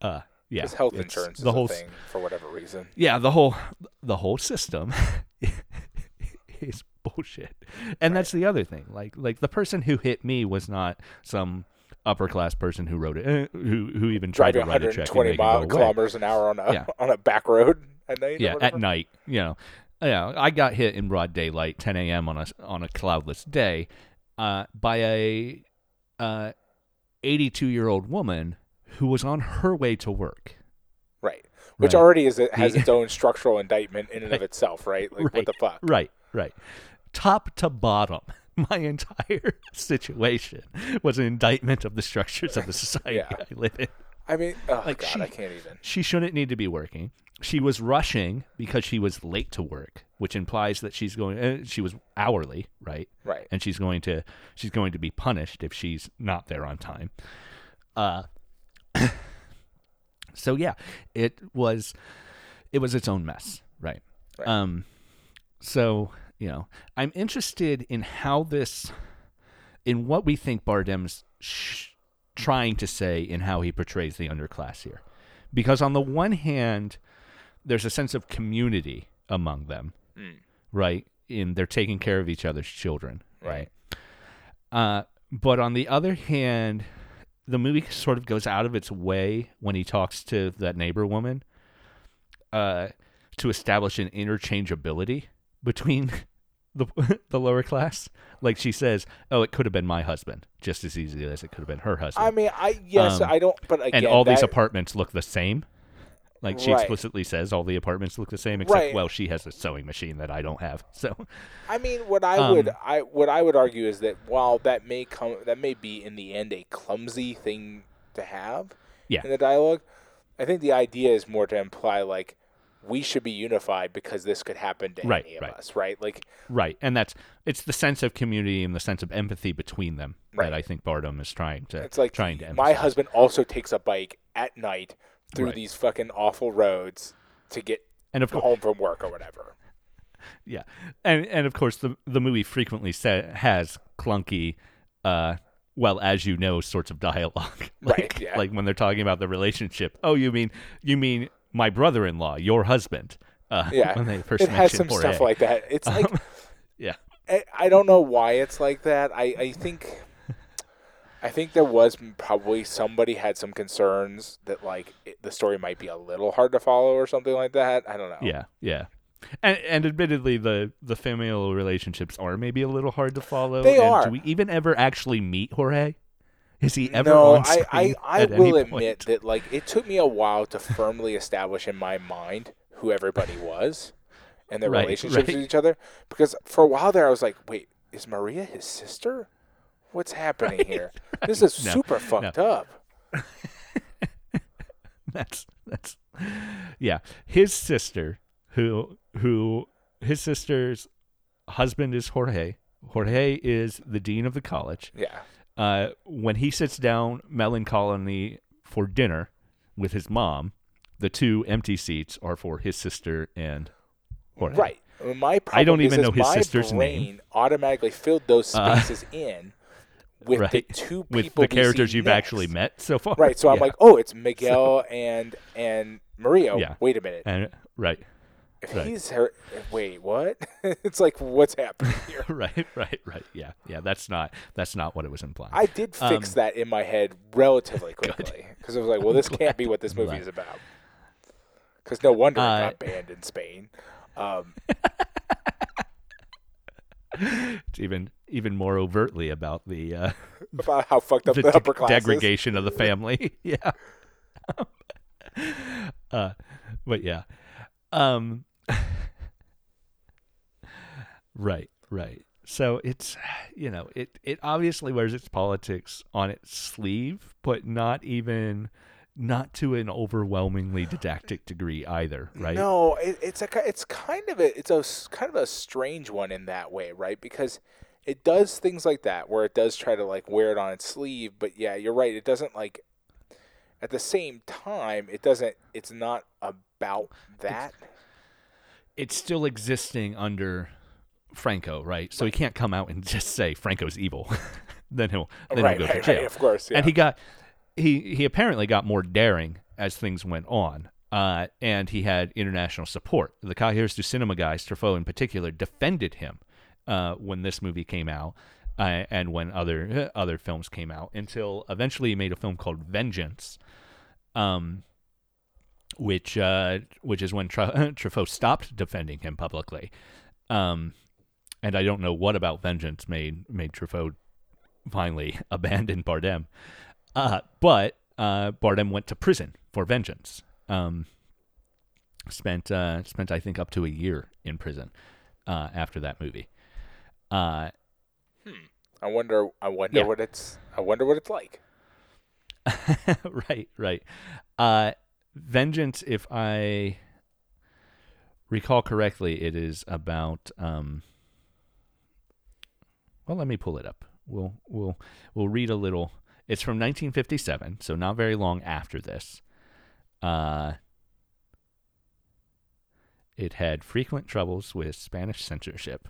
uh, yeah, because health insurance is the whole thing for whatever reason. yeah, the whole the whole system is bullshit. And that's the other thing. Like like the person who hit me was not some upper class person who wrote it eh, who who even tried to write a check 120 mile kilometers an hour on a Yeah. on a back road at night. Yeah, at night, you know. yeah, I got hit in broad daylight, 10 a.m. on a on a cloudless day, uh, by a uh, 82 year old woman who was on her way to work. Right. Which Right. already is has its own structural indictment in and of itself, right? Like what the fuck? Right, right. Top to bottom, my entire situation was an indictment of the structures of the society Yeah. I live in. I mean, oh Like, god, she- I can't even. She shouldn't need to be working. She was rushing because she was late to work, which implies that she's going. Uh, she was hourly, right? Right. and she's going to she's going to be punished if she's not there on time. Uh so yeah, it was it was its own mess, right? Right. Um so, you know, I'm interested in how this in what we think Bardem's sh- trying to say in how he portrays the underclass here. Because on the one hand, there's a sense of community among them Mm. right? In they're taking care of each other's children, Right. Uh, but on the other hand, the movie sort of goes out of its way when he talks to that neighbor woman, uh, to establish an interchangeability between the the lower class. Like she says, "Oh, it could have been my husband just as easily as it could have been her husband." I mean, I yes, Um, I don't. But again, and all these apartments look the same. Like she Right. explicitly says, all the apartments look the same, except Right. well, she has a sewing machine that I don't have. So I mean, what I would Um, I what I would argue is that while that may come that may be in the end a clumsy thing to have Yeah. in the dialogue, I think the idea is more to imply like we should be unified because this could happen to Right, any of right. us, right? Like Right, and that's it's the sense of community and the sense of empathy between them Right. that I think Bardem is trying to it's like trying to my emphasize. husband also takes a bike at night through Right. these fucking awful roads to get and of home from work or whatever. yeah, and and of course the the movie frequently sa- has clunky, uh, well as you know, sorts of dialogue, Right, like yeah. like when they're talking about the relationship. Oh, you mean you mean my brother-in-law, your husband? Uh, Yeah, when they first it has some stuff Jorge. like that. It's like yeah, I, I don't know why it's like that. I, I think I think there was probably somebody had some concerns that like it, the story might be a little hard to follow or something like that. I don't know. yeah, yeah. And, and admittedly, the, the familial relationships are maybe a little hard to follow. They and are. Do we even ever actually meet Jorge? Is he ever no, on I, screen I, will admit point? that like it took me a while to firmly establish in my mind who everybody was and their Right, relationships right. with each other. Because for a while there I was like, wait, is Maria his sister? What's happening here? This is No, super fucked up. that's that's yeah. His sister, who who his sister's husband is Jorge. Jorge is the dean of the college. Yeah. Uh, when he sits down melancholy for dinner with his mom, the two empty seats are for his sister and Jorge. Right. My problem I don't is even know his my sister's brain name. automatically filled those Uh, spaces in with the right. two With people the characters you've next. actually met so far. Right. So I'm like, oh, it's Miguel and and Maria. Yeah. Wait a minute. and right. If right. he's her, wait, what? it's like, what's happening here? right, right, right. Yeah, yeah. That's not that's not what it was implying. I did fix Um, that in my head relatively quickly because I was like, well, this can't be what this movie is about. Because no wonder Uh, it got banned in Spain. Um, it's even even more overtly about the uh, about how fucked up the the, de- upper class is. degradation of the family. yeah. uh, but yeah. Um. right, right. So it's you know it it obviously wears its politics on its sleeve, but not even not to an overwhelmingly didactic degree either, right? No, it, it's a it's kind of a it's a kind of a strange one in that way, right? Because it does things like that where it does try to like wear it on its sleeve, but yeah, you're right. It doesn't like at the same time. It doesn't. It's not about that. it's still existing under Franco, right? So he can't come out and just say Franco's evil. then he'll then right, he'll go right, to jail. right. Of course, yeah. And he got he he apparently got more daring as things went on. Uh, and he had international support. The Cahiers du Cinema guys, Truffaut in particular, defended him uh, when this movie came out, uh, and when other other films came out. Until eventually, he made a film called Vengeance, um, which uh, which is when Tra- Truffaut stopped defending him publicly. Um, and I don't know what about Vengeance made made Truffaut finally abandon Bardem. Uh, but uh, Bardem went to prison for Vengeance. Um, spent uh, spent I think up to a year in prison uh, after that movie. Uh, I wonder. I wonder Yeah. what it's. I wonder what it's like. right, right. Uh, Vengeance, if I recall correctly, it is about. Um, well, let me pull it up. We'll we'll we'll read a little. It's from 1957, so not very long after this. Uh, it had frequent troubles with Spanish censorship,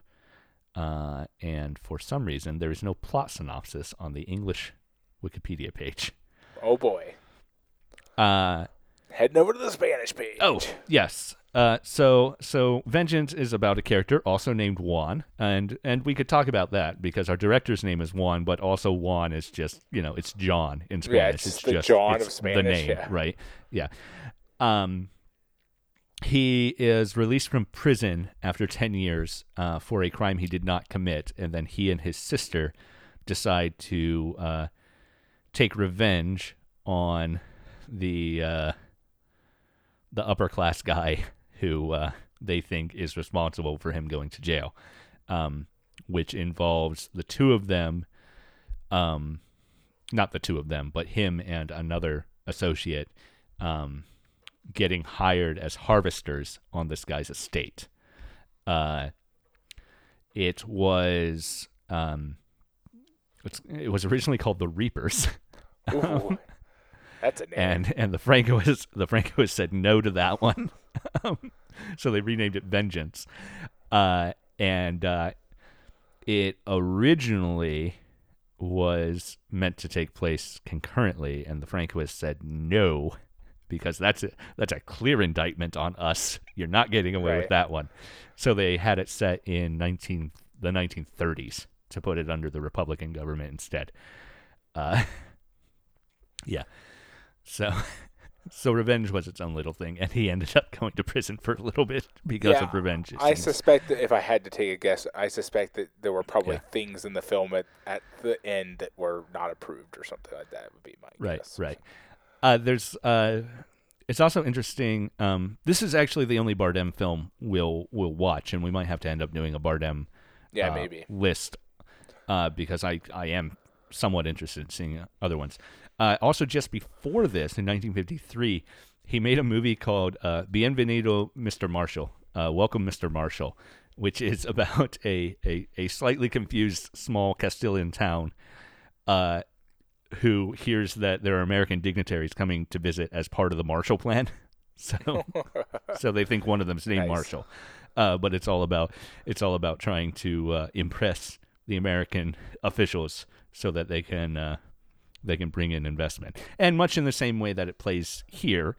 uh, and for some reason, there is no plot synopsis on the English Wikipedia page. Oh boy. Uh, Heading over to the Spanish page. Oh, yes. Uh, so so Vengeance is about a character also named Juan, and and we could talk about that because our director's name is Juan, but also Juan is just you know it's John in Spanish. Yeah, it's the John of it's Spanish, The name, yeah. right? Yeah. Um, he is released from prison after ten years uh, for a crime he did not commit, and then he and his sister decide to uh, take revenge on the uh, the upper class guy who uh, they think is responsible for him going to jail, um, which involves the two of them, um, not the two of them, but him and another associate um, getting hired as harvesters on this guy's estate. Uh, it was um, it's, it was originally called the Reapers. Ooh, that's a name. and and the Francoists the Francoists said no to that one, um, so they renamed it Vengeance, uh, and uh, it originally was meant to take place concurrently, and the Francoists said no because that's a that's a clear indictment on us. You're not getting away with that one, so they had it set in nineteen the 1930s to put it under the Republican government instead. Uh, yeah. So, so revenge was its own little thing, and he ended up going to prison for a little bit because Yeah, of revenge. I seems. suspect that if I had to take a guess, I suspect that there were probably Yeah. things in the film at, at the end that were not approved or something like that. Would be my right, guess. right. Uh, there's. Uh, it's also interesting. Um, this is actually the only Bardem film we'll we'll watch, and we might have to end up doing a Bardem Yeah, uh, maybe. list uh, because I I am somewhat interested in seeing other ones. Uh, also, just before this, in 1953, he made a movie called uh, "Bienvenido, Mr. Marshall." Uh, Welcome, Mr. Marshall, which is about a, a, a slightly confused small Castilian town uh, who hears that there are American dignitaries coming to visit as part of the Marshall Plan. So, so they think one of them's named Nice. Marshall, uh, but it's all about it's all about trying to uh, impress the American officials so that they can uh, they can bring in investment. And much in the same way that it plays here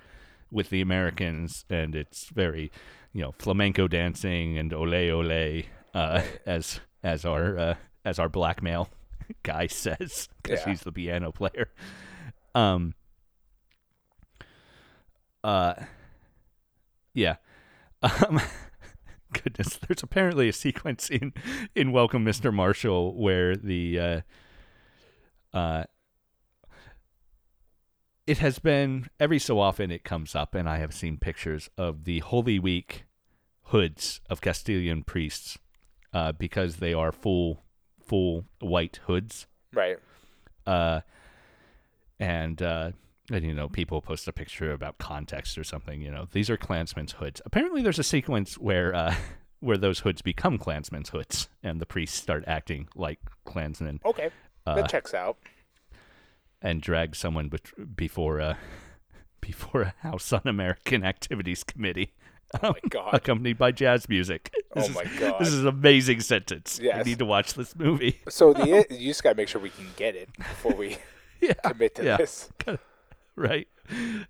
with the Americans, and it's very you know flamenco dancing and ole ole uh, as as our uh, as our blackmail guy says because Yeah. he's the piano player. Um. Uh. Yeah. Um. Goodness, there's apparently a sequence in in Welcome, Mr. Marshall, where the uh, uh, it has been every so often it comes up, and I have seen pictures of the Holy Week hoods of Castilian priests uh, because they are full full white hoods Right. uh, and uh, and you know people post a picture about context or something. You know these are Klansmen's hoods. Apparently, there's a sequence where uh, where those hoods become Klansmen's hoods, and the priests start acting like Klansmen Okay. Uh, that checks out. And drag someone bet- before a before a House Un-American Activities Committee. Oh my god. Accompanied by jazz music. This Oh is- my God. This is an amazing sentence. I Yes. need to watch this movie. So the you just gotta make sure we can get it before we yeah. commit to yeah. this. right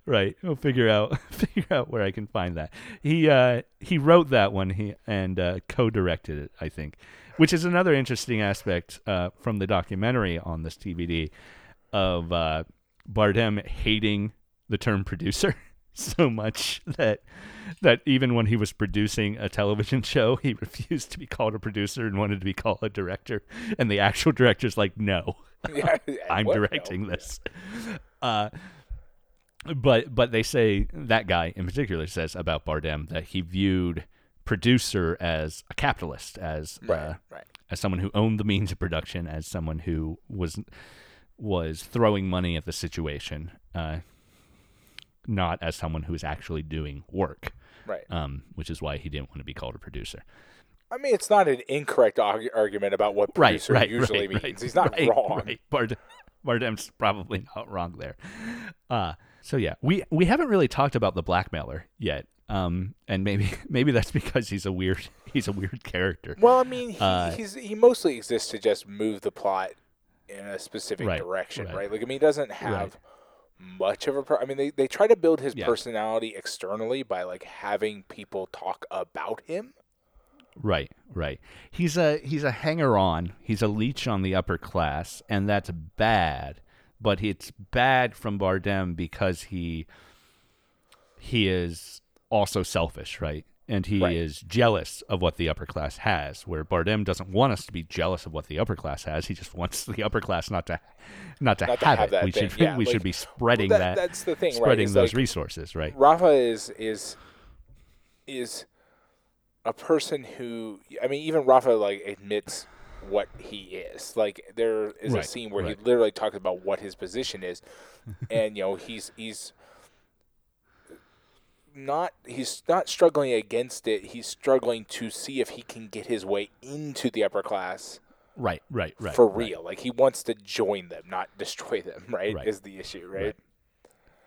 right we'll figure out figure out where i can find that he uh he wrote that one he and uh co-directed it i think which is another interesting aspect uh from the documentary on this DVD of uh bardem hating the term producer so much that that even when he was producing a television show, he refused to be called a producer and wanted to be called a director. And the actual director's like, "No, Yeah, I'm directing this." Uh, but but they say that guy in particular says about Bardem that he viewed producer as a capitalist, as Right, uh, right. as someone who owned the means of production, as someone who was was throwing money at the situation, uh, not as someone who was actually doing work. Right. Um, which is why he didn't want to be called a producer. I mean, it's not an incorrect argu- argument about what Right, producer right, usually right, means. right, He's not right, wrong. Right. Bard- Bardem's probably not wrong there. Uh, so yeah, we we haven't really talked about the blackmailer yet. Um, and maybe maybe that's because he's a weird he's a weird character. Well, I mean, he, Uh, he's he mostly exists to just move the plot in a specific Right, direction, right. right. Like, I mean, he doesn't have much of a. Per- I mean, they they try to build his Yeah. personality externally by like having people talk about him. Right, right. He's a he's a hanger on. He's a leech on the upper class, and that's bad. But it's bad from Bardem because he he is also selfish, right? And he Right. is jealous of what the upper class has, where Bardem doesn't want us to be jealous of what the upper class has. He just wants the upper class not to not to, Not to have, have it. that we thing, should yeah, we like- should be spreading that- that, that's the thing, right, spreading is those like- resources, right? Rafa is is is a person who I mean even Rafa like admits what he is. Like there is a scene where right. he literally talks about what his position is and you know he's he's not he's not struggling against it. He's struggling to see if he can get his way into the upper class Right, right, right. for right. real. Like he wants to join them, not destroy them, right? Right. Is the issue, right? Right.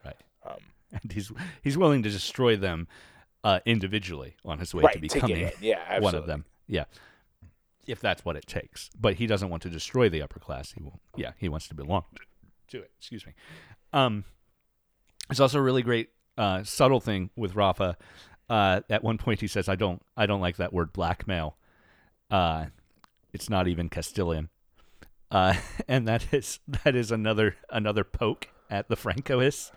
Right. Um, and he's he's willing to destroy them uh, individually on his way right, to becoming in. Yeah, absolutely. one of them. Yeah, if that's what it takes. But he doesn't want to destroy the upper class. He will. Yeah, he wants to belong to it. Excuse me. Um, it's also a really great uh, subtle thing with Rafa. Uh, at one point, he says, "I don't, I don't like that word blackmail. Uh, it's not even Castilian." Uh, and that is that is another another poke at the Francoists,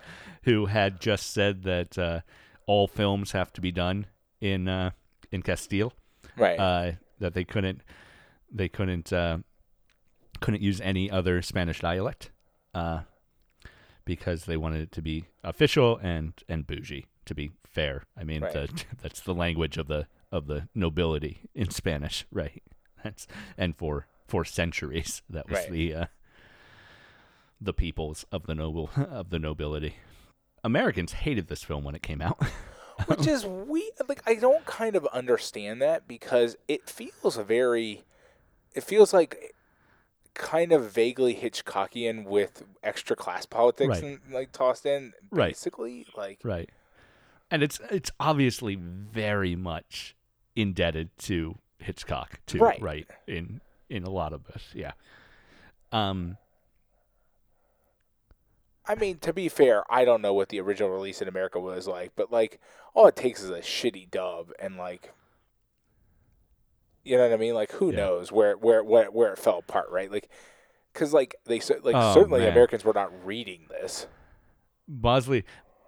who had just said that uh, all films have to be done in uh, in Castile. Right. Uh, that they couldn't they couldn't uh, couldn't use any other Spanish dialect uh, because they wanted it to be official and and bougie to be fair. I mean, Right. the, that's the language of the of the nobility in Spanish, right? That's and for for centuries that was Right. the uh, the peoples of the noble of the nobility. Americans hated this film when it came out. Which is we like I don't kind of understand that because it feels very it feels like kind of vaguely Hitchcockian with extra class politics Right. and like tossed in Right. basically like Right. And it's it's obviously very much indebted to Hitchcock too, Right. right? In in a lot of this, yeah. Um I mean to be fair, I don't know what the original release in America was like, but like all it takes is a shitty dub and like you know what I mean? Like who Yeah. knows where where where where it fell apart, right? Like cuz like they said like Oh, certainly man. Americans were not reading this. Bosley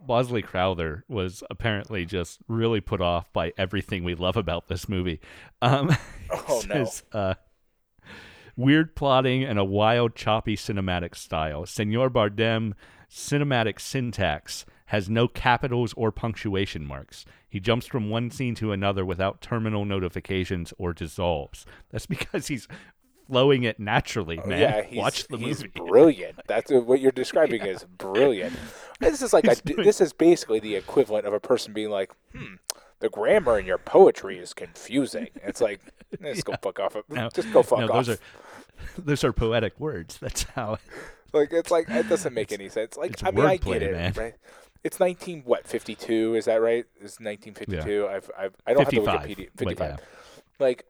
Bosley Crowther was apparently just really put off by everything we love about this movie. Um, Oh, it no. uh, weird plotting and a wild, choppy cinematic style. Senor Bardem cinematic syntax has no capitals or punctuation marks. He jumps from one scene to another without terminal notifications or dissolves. That's because he's flowing it naturally, man. Oh, Yeah, he's, Watch the he's movie. brilliant. That's what you're describing is brilliant. This is like a, this is basically the equivalent of a person being like, "Hmm, the grammar in your poetry is confusing." It's like, just go fuck off. No, just go fuck no, off. those are those are poetic words. That's how. like it's like it doesn't make any sense. Like I mean, I get it, man. right? It's 19 what 52? Is that right? It's 1952. I've I've I don't have 55, the Wikipedia. but 55. yeah. Like,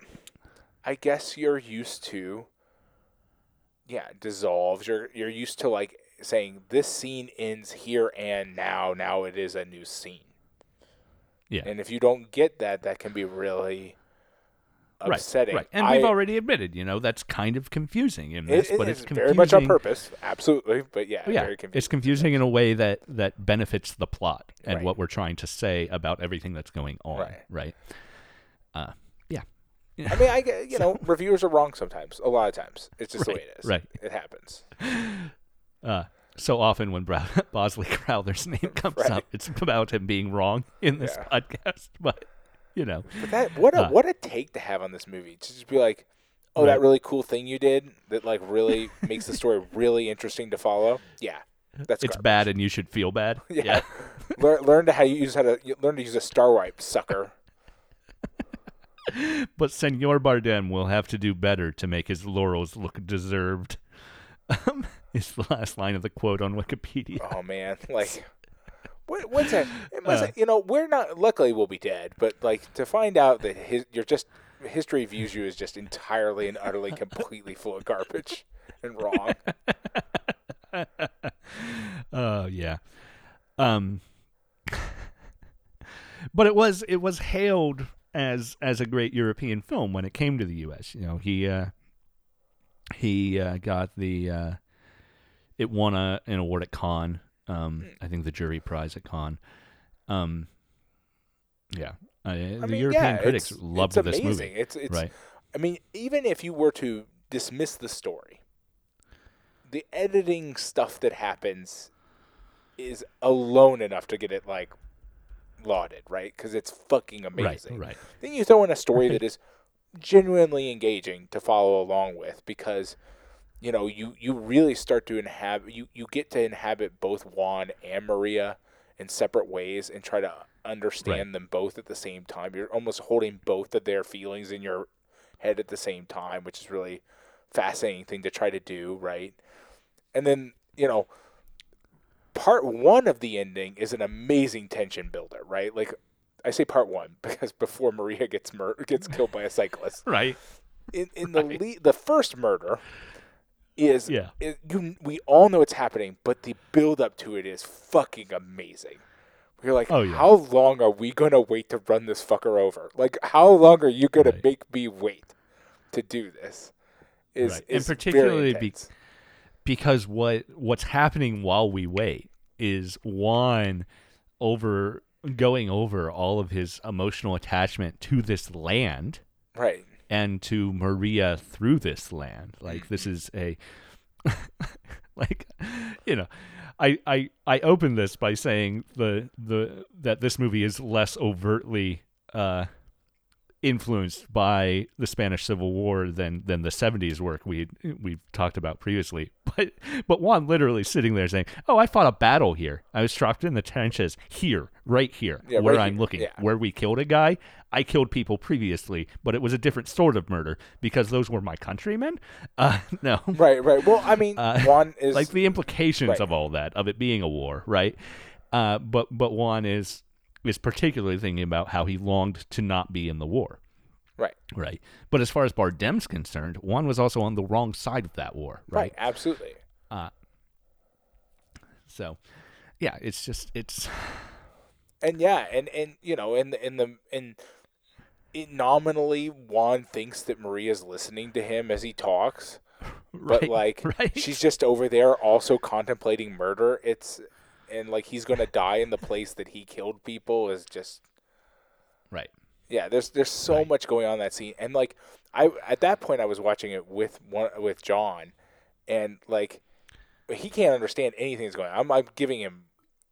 I guess you're used to. Yeah, dissolves. You're you're used to like saying this scene ends here and now. Now it is a new scene. Yeah. And if you don't get that, that can be really upsetting. Right, and I- we've already admitted, you know, that's kind of confusing in this, it but is it's confusing. very much on purpose, absolutely. But yeah, Yeah, very confusing. it's confusing in a way that that benefits the plot and Right. what we're trying to say about everything that's going on. Right. Right. Uh, yeah. I mean, I you know, reviewers are wrong sometimes. A lot of times, it's just the way it is. right. It happens. Uh, so often when Brow- Bosley Crowther's name comes Right. up, it's about him being wrong in this Yeah. podcast. But you know, But that what a Uh. what a take to have on this movie to just be like, oh, Right. that really cool thing you did that like really makes the story really interesting to follow. Yeah, that's it's garbage. bad and you should feel bad. Yeah. learn learn to how you use how to learn to use a star wipe, sucker. But Senor Bardem will have to do better to make his laurels look deserved. Um, is the last line of the quote on Wikipedia. Oh man, like. What, what's that? It must, Uh. you know, we're not. Luckily, we'll be dead. But like to find out that his, you're just history views you as just entirely and utterly, completely full of garbage and wrong. Oh yeah. Um But it was it was hailed as as a great European film when it came to the US. You know, he uh he uh, got the uh it won a, an award at Cannes. Um I think the jury prize at Cannes. Um yeah. Uh, I the mean, European yeah, critics it's, loved it's this amazing. movie. It's it's. right. I mean, even if you were to dismiss the story, the editing stuff that happens is alone enough to get it like lauded, right? Because it's fucking amazing. Right, right. Then you throw in a story Right. that is genuinely engaging to follow along with because you know you you really start to inhabit you you get to inhabit both Juan and Maria in separate ways and try to understand them both at the same time. You're almost holding both of their feelings in your head at the same time, which is really fascinating thing to try to do, right? And then, you know, part 1 of the ending is an amazing tension builder, right? Like I say part 1 because before Maria gets mur- gets killed by a cyclist. Right. In in the Right. le- the first murder is Yeah. you we all know it's happening, but the build up to it is fucking amazing. We're like, Oh, yeah. how long are we gonna wait to run this fucker over? Like, how long are you gonna Right. make me wait to do this? Is Right. And particularly be- because what what's happening while we wait is Juan over going over all of his emotional attachment to this land right. And to Maria through this land. Like this is a like you know I, I I open this by saying the the that this movie is less overtly uh influenced by the Spanish Civil War than than the 70s work we we've talked about previously. But but Juan literally sitting there saying, "Oh, I fought a battle here. I was dropped in the trenches here, right here, Yeah, where right I'm here, looking, yeah. where we killed a guy. I killed people previously, but it was a different sort of murder because those were my countrymen. Uh, no, Right, right. Well, I mean, Uh, Juan is like the implications Right. of all that, of it being a war, right? Uh, but but Juan is is particularly thinking about how he longed to not be in the war. right, Right. But as far as Bardem's concerned, Juan was also on the wrong side of that war. right, Right. absolutely. Uh, so, yeah, it's just it's And yeah, and and you know, in the in the in it nominally Juan thinks that Maria's listening to him as he talks, but right, like right. she's just over there also contemplating murder. It's and like he's gonna die in the place that he killed people is just right. yeah. There's there's so Right. much going on in that scene, and like I at that point I was watching it with one with John, and like he can't understand anything that's going on. I'm, I'm giving him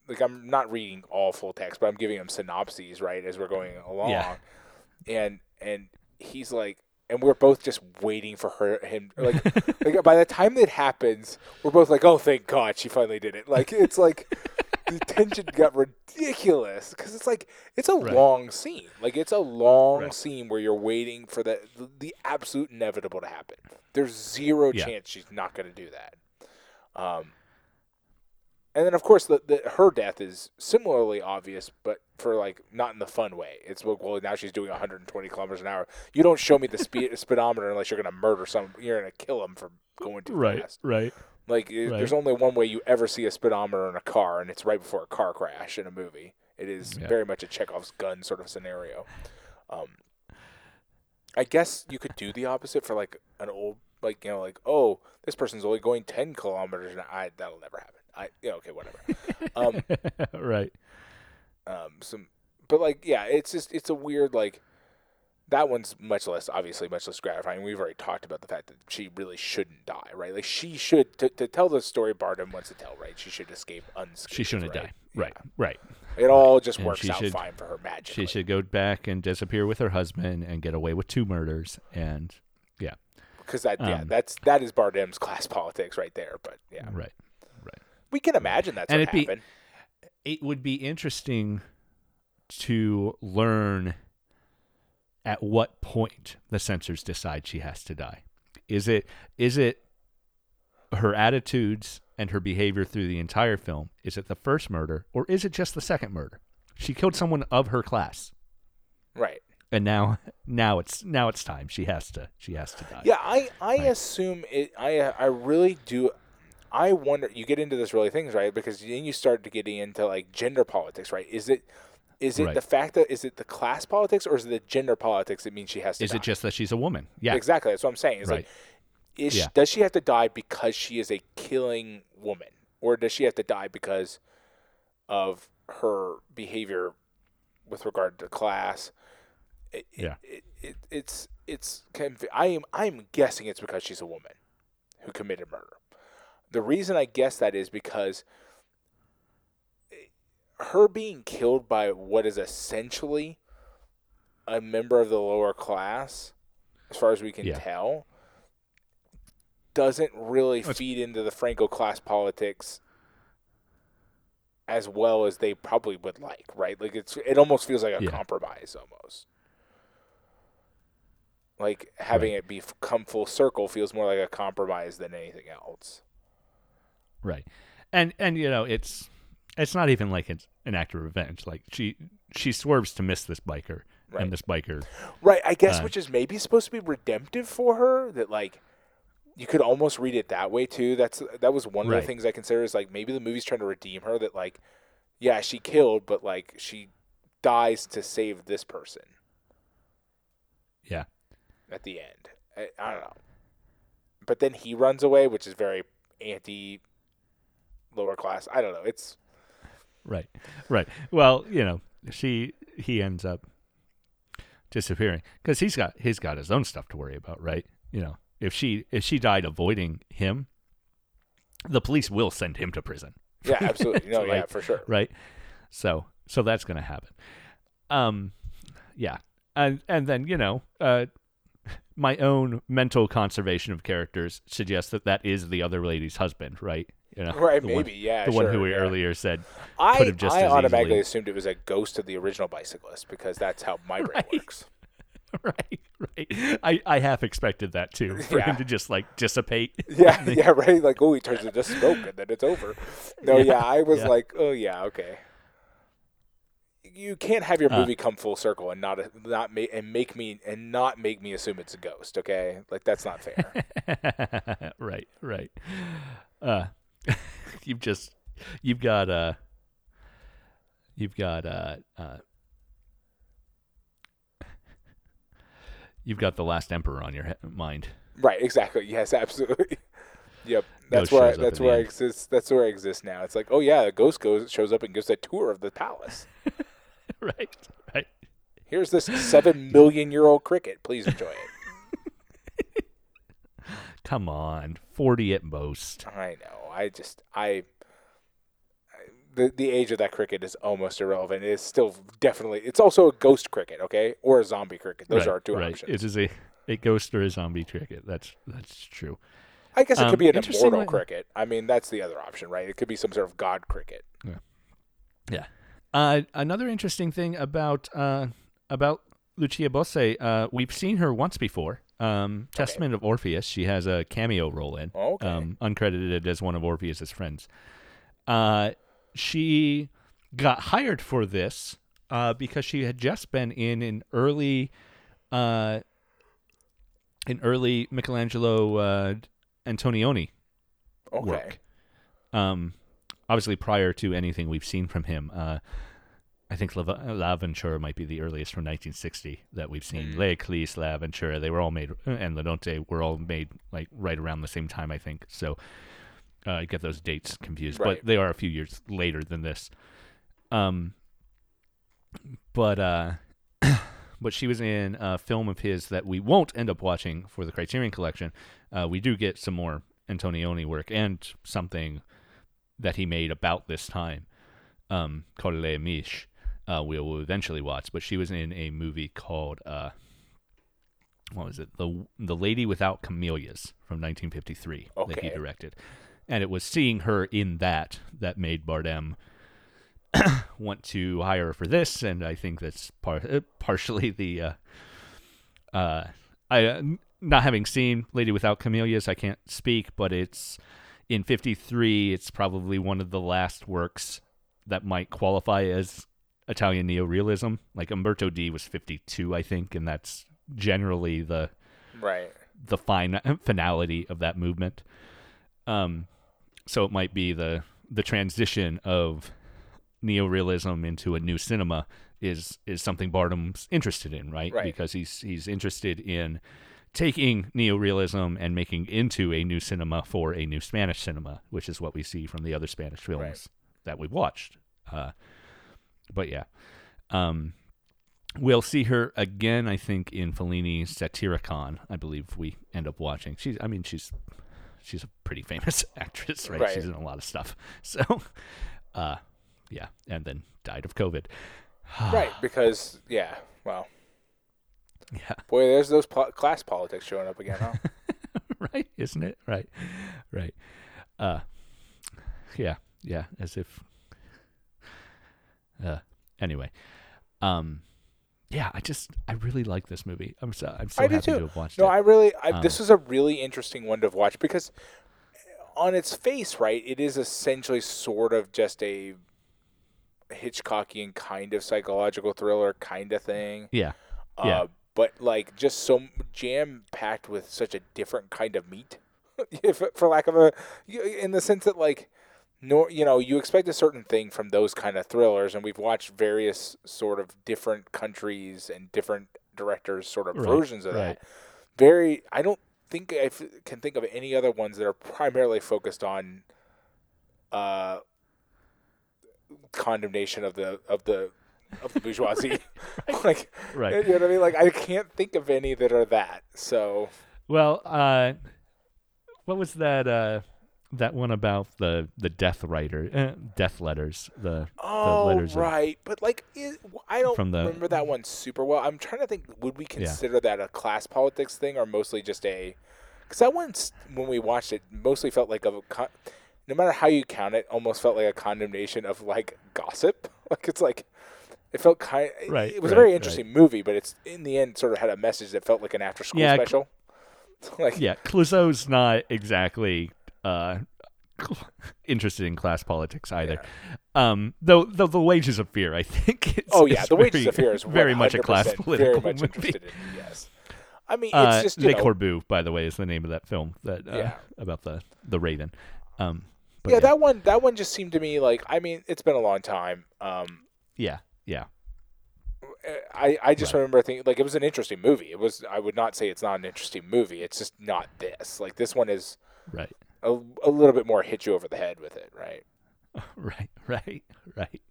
like I'm not reading all full text, but I'm giving him synopses right as we're going along, Yeah. and and he's like. And we're both just waiting for her, him. Like, like by the time that happens, we're both like, "Oh, thank God, she finally did it!" Like, it's like the tension got ridiculous because it's like it's a Right. long scene. Like, it's a long Right. scene where you're waiting for the the absolute inevitable to happen. There's zero Yeah. chance she's not going to do that. Um, and then of course the, the her death is similarly obvious, but for like not in the fun way. It's well, well now she's doing 120 kilometers an hour. You don't show me the speed speedometer unless you're going to murder some. You're going to kill him for going too Right, fast. right. Like i- there's only one way you ever see a speedometer in a car, and it's right before a car crash in a movie. It is Yeah. very much a Chekhov's gun sort of scenario. Um, I guess you could do the opposite for like an old, like you know, like oh, this person's only going ten kilometers. And I that'll never happen. I yeah, okay, whatever. um, right. um, some, but like yeah, it's just it's a weird like. That one's much less obviously much less gratifying. We've already talked about the fact that she really shouldn't die, right? Like she should to, to tell the story Bardem wants to tell, right? She should escape unscathed. She shouldn't right? die. Right. Right. It all just And works out should- fine for her magically. She should go back and disappear with her husband and get away with two murders. And yeah. because that yeah um, that's that is Bardem's class politics right there. But yeah, Right. We can imagine that's And what it'd be- it would be interesting to learn at what point the censors decide she has to die. Is it is it her attitudes and her behavior through the entire film? Is it the first murder or is it just the second murder? She killed someone of her class. Right. And now now it's now it's time. She has to she has to die. Yeah, I I Right. assume it. I I really do. I wonder. You get into this really things right because then you start to getting into like gender politics, right? Is it is it Right. the fact that is it the class politics or is it the gender politics that means she has to? Is die? it just that she's a woman? Yeah. exactly? That's what I'm saying. It's Right. like, is Yeah. does she have to die because she is a killing woman, or does she have to die because of her behavior with regard to class? It, it- Yeah. It, it, it's it's conv- I am I'm guessing it's because she's a woman who committed murder. The reason I guess that is because her being killed by what is essentially a member of the lower class, as far as we can Yeah. tell, doesn't really feed into the Franco class politics as well as they probably would like, right? Like it's it almost feels like a Yeah. compromise almost. Like having it be come full circle feels more like a compromise than anything else. Right. And and you know, it's it's not even like it's an act of revenge. Like she she swerves to miss this biker Right. and this biker Right, I guess Uh, which is maybe supposed to be redemptive for her that like you could almost read it that way too. That's that was one of the things I consider is like maybe the movie's trying to redeem her that like yeah, she killed but like she dies to save this person Yeah. at the end. I, I don't know. But then he runs away, which is very anti lower class. I don't know. It's Right. Right. Well, you know, she he ends up disappearing cuz he's got he's got his own stuff to worry about, right? You know, if she if she died avoiding him, the police will send him to prison. yeah, absolutely. No, So, yeah, like, for sure. right? So so that's going to happen. Um yeah. And and then, you know, uh my own mental conservation of characters suggests that that is the other lady's husband, right? You know, Right, maybe, one, yeah. the sure, one who we yeah. earlier said, I, could have just I automatically easily- assumed it was a ghost of the original bicyclist because that's how my brain Right. works. right, right. I, I half expected that too, for Yeah. him to just like dissipate. Yeah, yeah, right. Like, oh, he turns into smoke and then it's over. No, yeah, Yeah, I was like, oh yeah, okay. You can't have your Uh, movie come full circle and not not make and make me and not make me assume it's a ghost. Okay, like that's not fair. right, right. Uh, you've just you've got uh you've got uh uh you've got the last emperor on your he- mind. right? Exactly. Yes, absolutely. Yep. That's where I, that's where I end. exist. That's where I exist now. It's like, oh yeah, a ghost goes shows up and gives a tour of the palace. right, right. Here's this seven million year old cricket. Please enjoy it. Come on, forty at most. I know. I just I. The, the age of that cricket is almost irrelevant. It's still definitely. It's also a ghost cricket, okay, or a zombie cricket. Those right, are our two right. options. It is a a ghost or a zombie cricket. That's that's true. I guess it um, could be an immortal cricket. I mean, that's the other option, right? It could be some sort of god cricket. Yeah. Uh, another interesting thing about uh, about Lucia Bosè, uh, we've seen her once before. Um, Testament of Orpheus. She has a cameo role in, Okay. um, uncredited as one of Orpheus's friends. Uh, she got hired for this uh, because she had just been in an early, uh, an early Michelangelo uh, Antonioni Okay. work. Um, obviously prior to anything we've seen from him. Uh, I think La, L'Avventura might be the earliest from 1960 that we've seen. Mm. L'Eclisse, L'Avventura, they were all made, and La Notte were all made like right around the same time, I think. So uh, I get those dates confused, Right. but they are a few years later than this. Um, but uh, but she was in a film of his that we won't end up watching for the Criterion Collection. Uh, we do get some more Antonioni work and something that he made about this time um, called Le Amiche. Uh, we will eventually watch, but she was in a movie called uh, what was it? The The Lady Without Camellias from 1953 that he directed, and it was seeing her in that that made Bardem want to hire her for this, and I think that's par- uh, partially the uh, uh, I uh, not having seen Lady Without Camellias, I can't speak, but it's in '53. It's probably one of the last works that might qualify as Italian neorealism. Like Umberto D was 52, I think, and that's generally the Right. the fine finality of that movement. Um, so it might be the the transition of neorealism into a new cinema is is something Bardem's interested in, right? Right. Because he's he's interested in taking neorealism and making into a new cinema for a new Spanish cinema, which is what we see from the other Spanish films Right. that we've watched. Uh, but yeah, um, we'll see her again. I think in Fellini's Satyricon. I believe we end up watching. She's, I mean, she's she's a pretty famous actress, right? Right. She's in a lot of stuff. So, uh, yeah, and then died of COVID. right. Because yeah. Well, Yeah, boy, there's those po- class politics showing up again, huh? right, isn't it? Right, right. Uh, yeah, yeah. As if. Uh, anyway, um, yeah. I just I really like this movie. I'm so I'm so I happy to have watched No, it. I really. I, Um, this is a really interesting one to watch because, on its face, right, it is essentially sort of just a Hitchcockian kind of psychological thriller kind of thing. yeah, Uh, Yeah. But like just so jam packed with such a different kind of meat, if, for lack of a, in the sense that like, nor you know you expect a certain thing from those kind of thrillers, and we've watched various sort of different countries and different directors sort of Right, versions of right. that. Very, I don't think I f- can think of any other ones that are primarily focused on, uh, condemnation of the of the of the bourgeoisie. like, right. you know what I mean? Like, I can't think of any that are that. So, Well, uh, what was that? Uh, that one about the the death writer, uh, death letters. The oh letters of- right, but like, is, I don't the- remember that one super well. I'm trying to think. Would we consider that a class politics thing, or mostly just a? Because that one, when we watched it, mostly felt like a. No matter how you count it, almost felt like a condemnation of like gossip. Like it's like. It felt kind. Of, Right, It was a right, very right. interesting movie, but it's in the end sort of had a message that felt like an after school Yeah, cl- special. like yeah, Clouzot's not exactly uh, interested in class politics either. Um, though, though the wages of fear, I think. It's, Oh yeah, the wages very, of fear is very much a class political movie. interested in yes. I mean, it's Uh, just you Les know, Corbeaux, by the way, is the name of that film that uh, Yeah. about the the Raven. Um, but yeah, that one that one just seemed to me like I mean, it's been a long time. Um, yeah, yeah, I I just Right. remember thinking like it was an interesting movie. It was I would not say it's not an interesting movie. It's just not this. Like this one is right, a, a little bit more hit you over the head with it, right? right, right, right.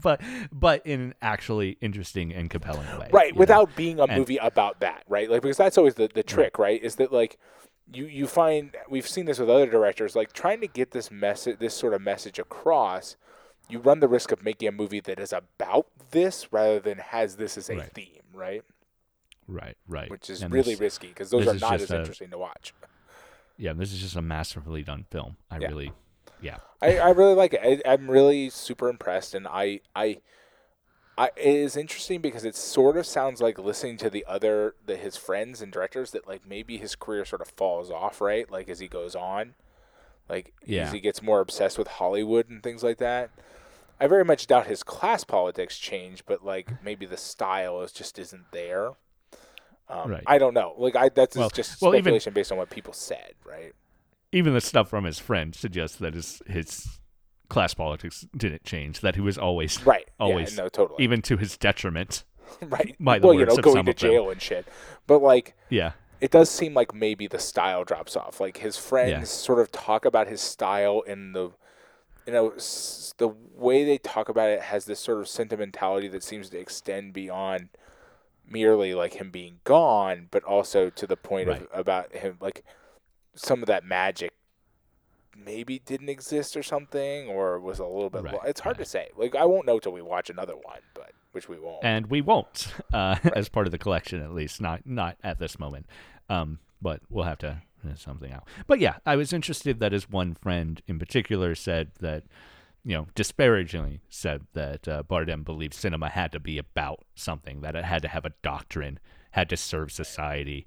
But but in an actually interesting and compelling way, right you know? without being a And- movie about that right like because that's always the, the trick right is that like you you find we've seen this with other directors like trying to get this message this sort of message across you run the risk of making a movie that is about this rather than has this as a Right. theme right right, right, which is And really risky because those are not as a- interesting to watch yeah. This is just a masterfully done film. I Yeah. really, yeah, I, I really like it I, i'm really super impressed and I, I I it is interesting because it sort of sounds like listening to the other the his friends and directors that like maybe his career sort of falls off right like as he goes on like Yeah. as he gets more obsessed with Hollywood and things like that I very much doubt his class politics change but like maybe the style is just isn't there um, Right. I don't know like I that's Well- just well, even- speculation based on what people said right even the stuff from his friend suggests that his his class politics didn't change. That he was always Right. Always. Yeah, no, totally. even to his detriment. right. by the well, you know, of going to of them. jail and shit. But like, Yeah, it does seem like maybe the style drops off. Like his friends Yeah. sort of talk about his style in the, you know, the way they talk about it has this sort of sentimentality that seems to extend beyond merely like him being gone, but also to the point Right. of about him like some of that magic maybe didn't exist or something, or was a little bit. Right, lo- it's hard right. to say. Like I won't know till we watch another one, but which we won't. and we won't uh, as part of the collection at least not not at this moment um, but we'll have to figure something out but yeah i was interested that his one friend in particular said that you know disparagingly said that uh, bardem believed cinema had to be about something that it had to have a doctrine had to serve society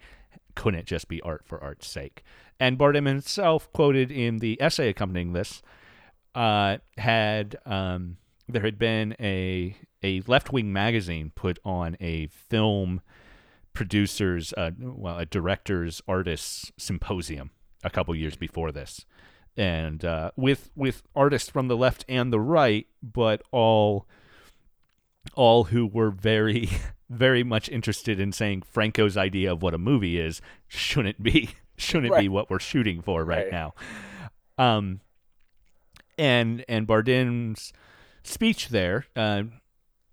couldn't just be art for art's sake. And bardem himself quoted in the essay accompanying this uh, had um, there had been a a left wing magazine put on a film producers, uh, well, a directors artists symposium a couple years before this, and uh, with with artists from the left and the right, but all all who were very very much interested in saying Franco's idea of what a movie is shouldn't be shouldn't be what we're shooting for right, Right. now. Um, and and Bardem's speech there uh,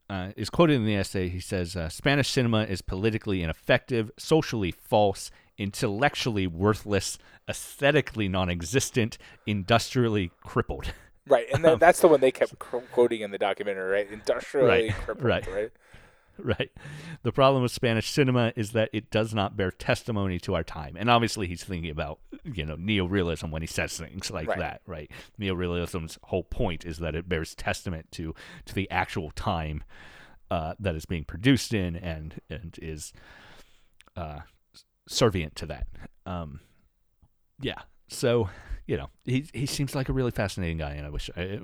uh, is quoted in the essay. He says, uh, "Spanish cinema is politically ineffective, socially false, intellectually worthless, aesthetically non-existent, industrially crippled." Right, and then that's the one they kept qu- quoting in the documentary, right? Industrially Right, crippled, right. right? right. The problem with Spanish cinema is that it does not bear testimony to our time. And obviously he's thinking about, you know, neorealism when he says things like Right. that, right? Neorealism's whole point is that it bears testament to to the actual time uh, that is being produced in and and is uh, servient to that. Um, yeah. So, you know, he he seems like a really fascinating guy and I wish I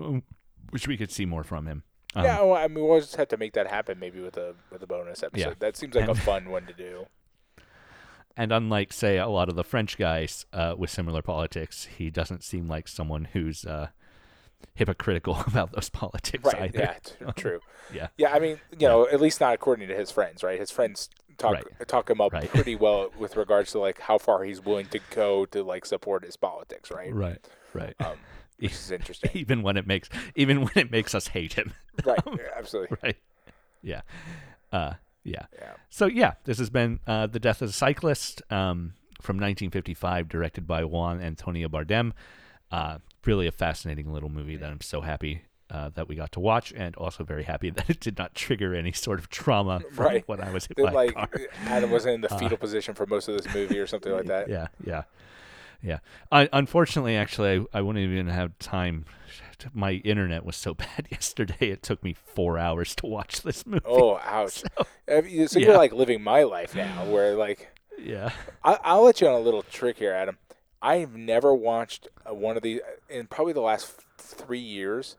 wish we could see more from him. Um, yeah, well, I mean, we'll just have to make that happen maybe with a with a bonus episode. Yeah. That seems like a fun one to do. And unlike, say, a lot of the French guys uh, with similar politics, he doesn't seem like someone who's uh, hypocritical about those politics Right? either. Yeah, t- true. Yeah. Yeah, I mean, you know, at least not according to his friends, right? His friends talk Right. talk him up Right. pretty well with regards to like how far he's willing to go to like support his politics, right? Right. Right. Um, which is interesting. even when it makes even when it makes us hate him. right? yeah, absolutely. right. Yeah. Uh, yeah. Yeah. So yeah, this has been uh, the Death of the Cyclist um, from 1955, directed by Juan Antonio Bardem. Uh, really a fascinating little movie that I'm so happy uh, that we got to watch, and also very happy that it did not trigger any sort of trauma from Right. when I was hit by a like car. Adam wasn't in the fetal position for most of this movie or something like that. Yeah, yeah, yeah. I, unfortunately, actually, I, I wouldn't even have time. My internet was so bad yesterday; it took me four hours to watch this movie. Oh, ouch! Uh, so yeah. you're like living my life now, where like Yeah, I, I'll let you on a little trick here, Adam. I've never watched uh, one of these in probably the last three years.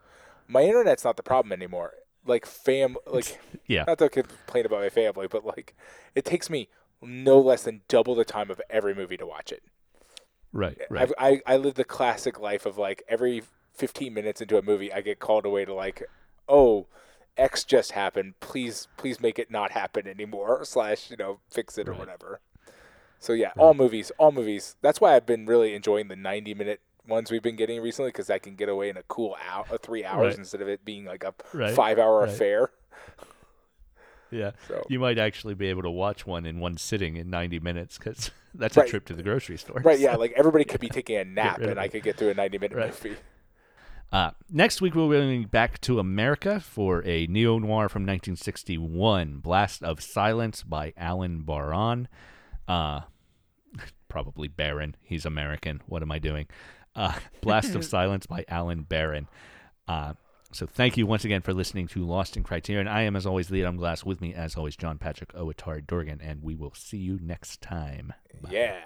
My internet's not the problem anymore. Like fam, like yeah, not to complain about my family, but like it takes me no less than double the time of every movie to watch it. right, right. I've, I I live the classic life of like every 15 minutes into a movie, I get called away to like, oh, X just happened. Please, please make it not happen anymore. Slash, you know, fix it or whatever. So yeah, all movies, all movies. That's why I've been really enjoying the 90 minute ones we've been getting recently because I can get away in a cool hour, uh, three hours Right. instead of it being like a Right, five hour right. affair. Yeah, So you might actually be able to watch one in one sitting in 90 minutes because that's a trip to the grocery store. right, yeah, like everybody could be taking a nap and I could get through a 90 minute movie. Uh, next week, we'll be going back to America for a neo noir from 1961, Blast of Silence by Allen Baron. Uh, probably Baron. He's American. What am I doing? Uh, Blast of Silence by Allen Baron. Uh, so thank you once again for listening to Lost in Criterion. I am, as always, Lee Adam Glass. With me, as always, John Patrick Owatari Dorgan, and we will see you next time. Bye. Yeah.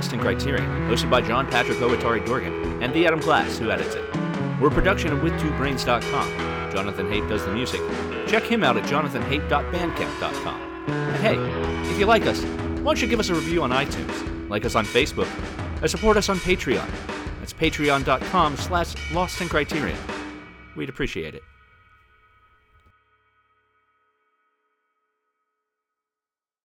Lost in Criterion, hosted by John Patrick Owatari Dorgan and the Adam Glass, who edits it. We're a production of with2brains.com. Jonathan Hape does the music. Check him out at jonathanhape.bandcamp.com. And hey, if you like us, why don't you give us a review on iTunes, like us on Facebook, or support us on Patreon. That's patreon.com slash lost criterion. We'd appreciate it.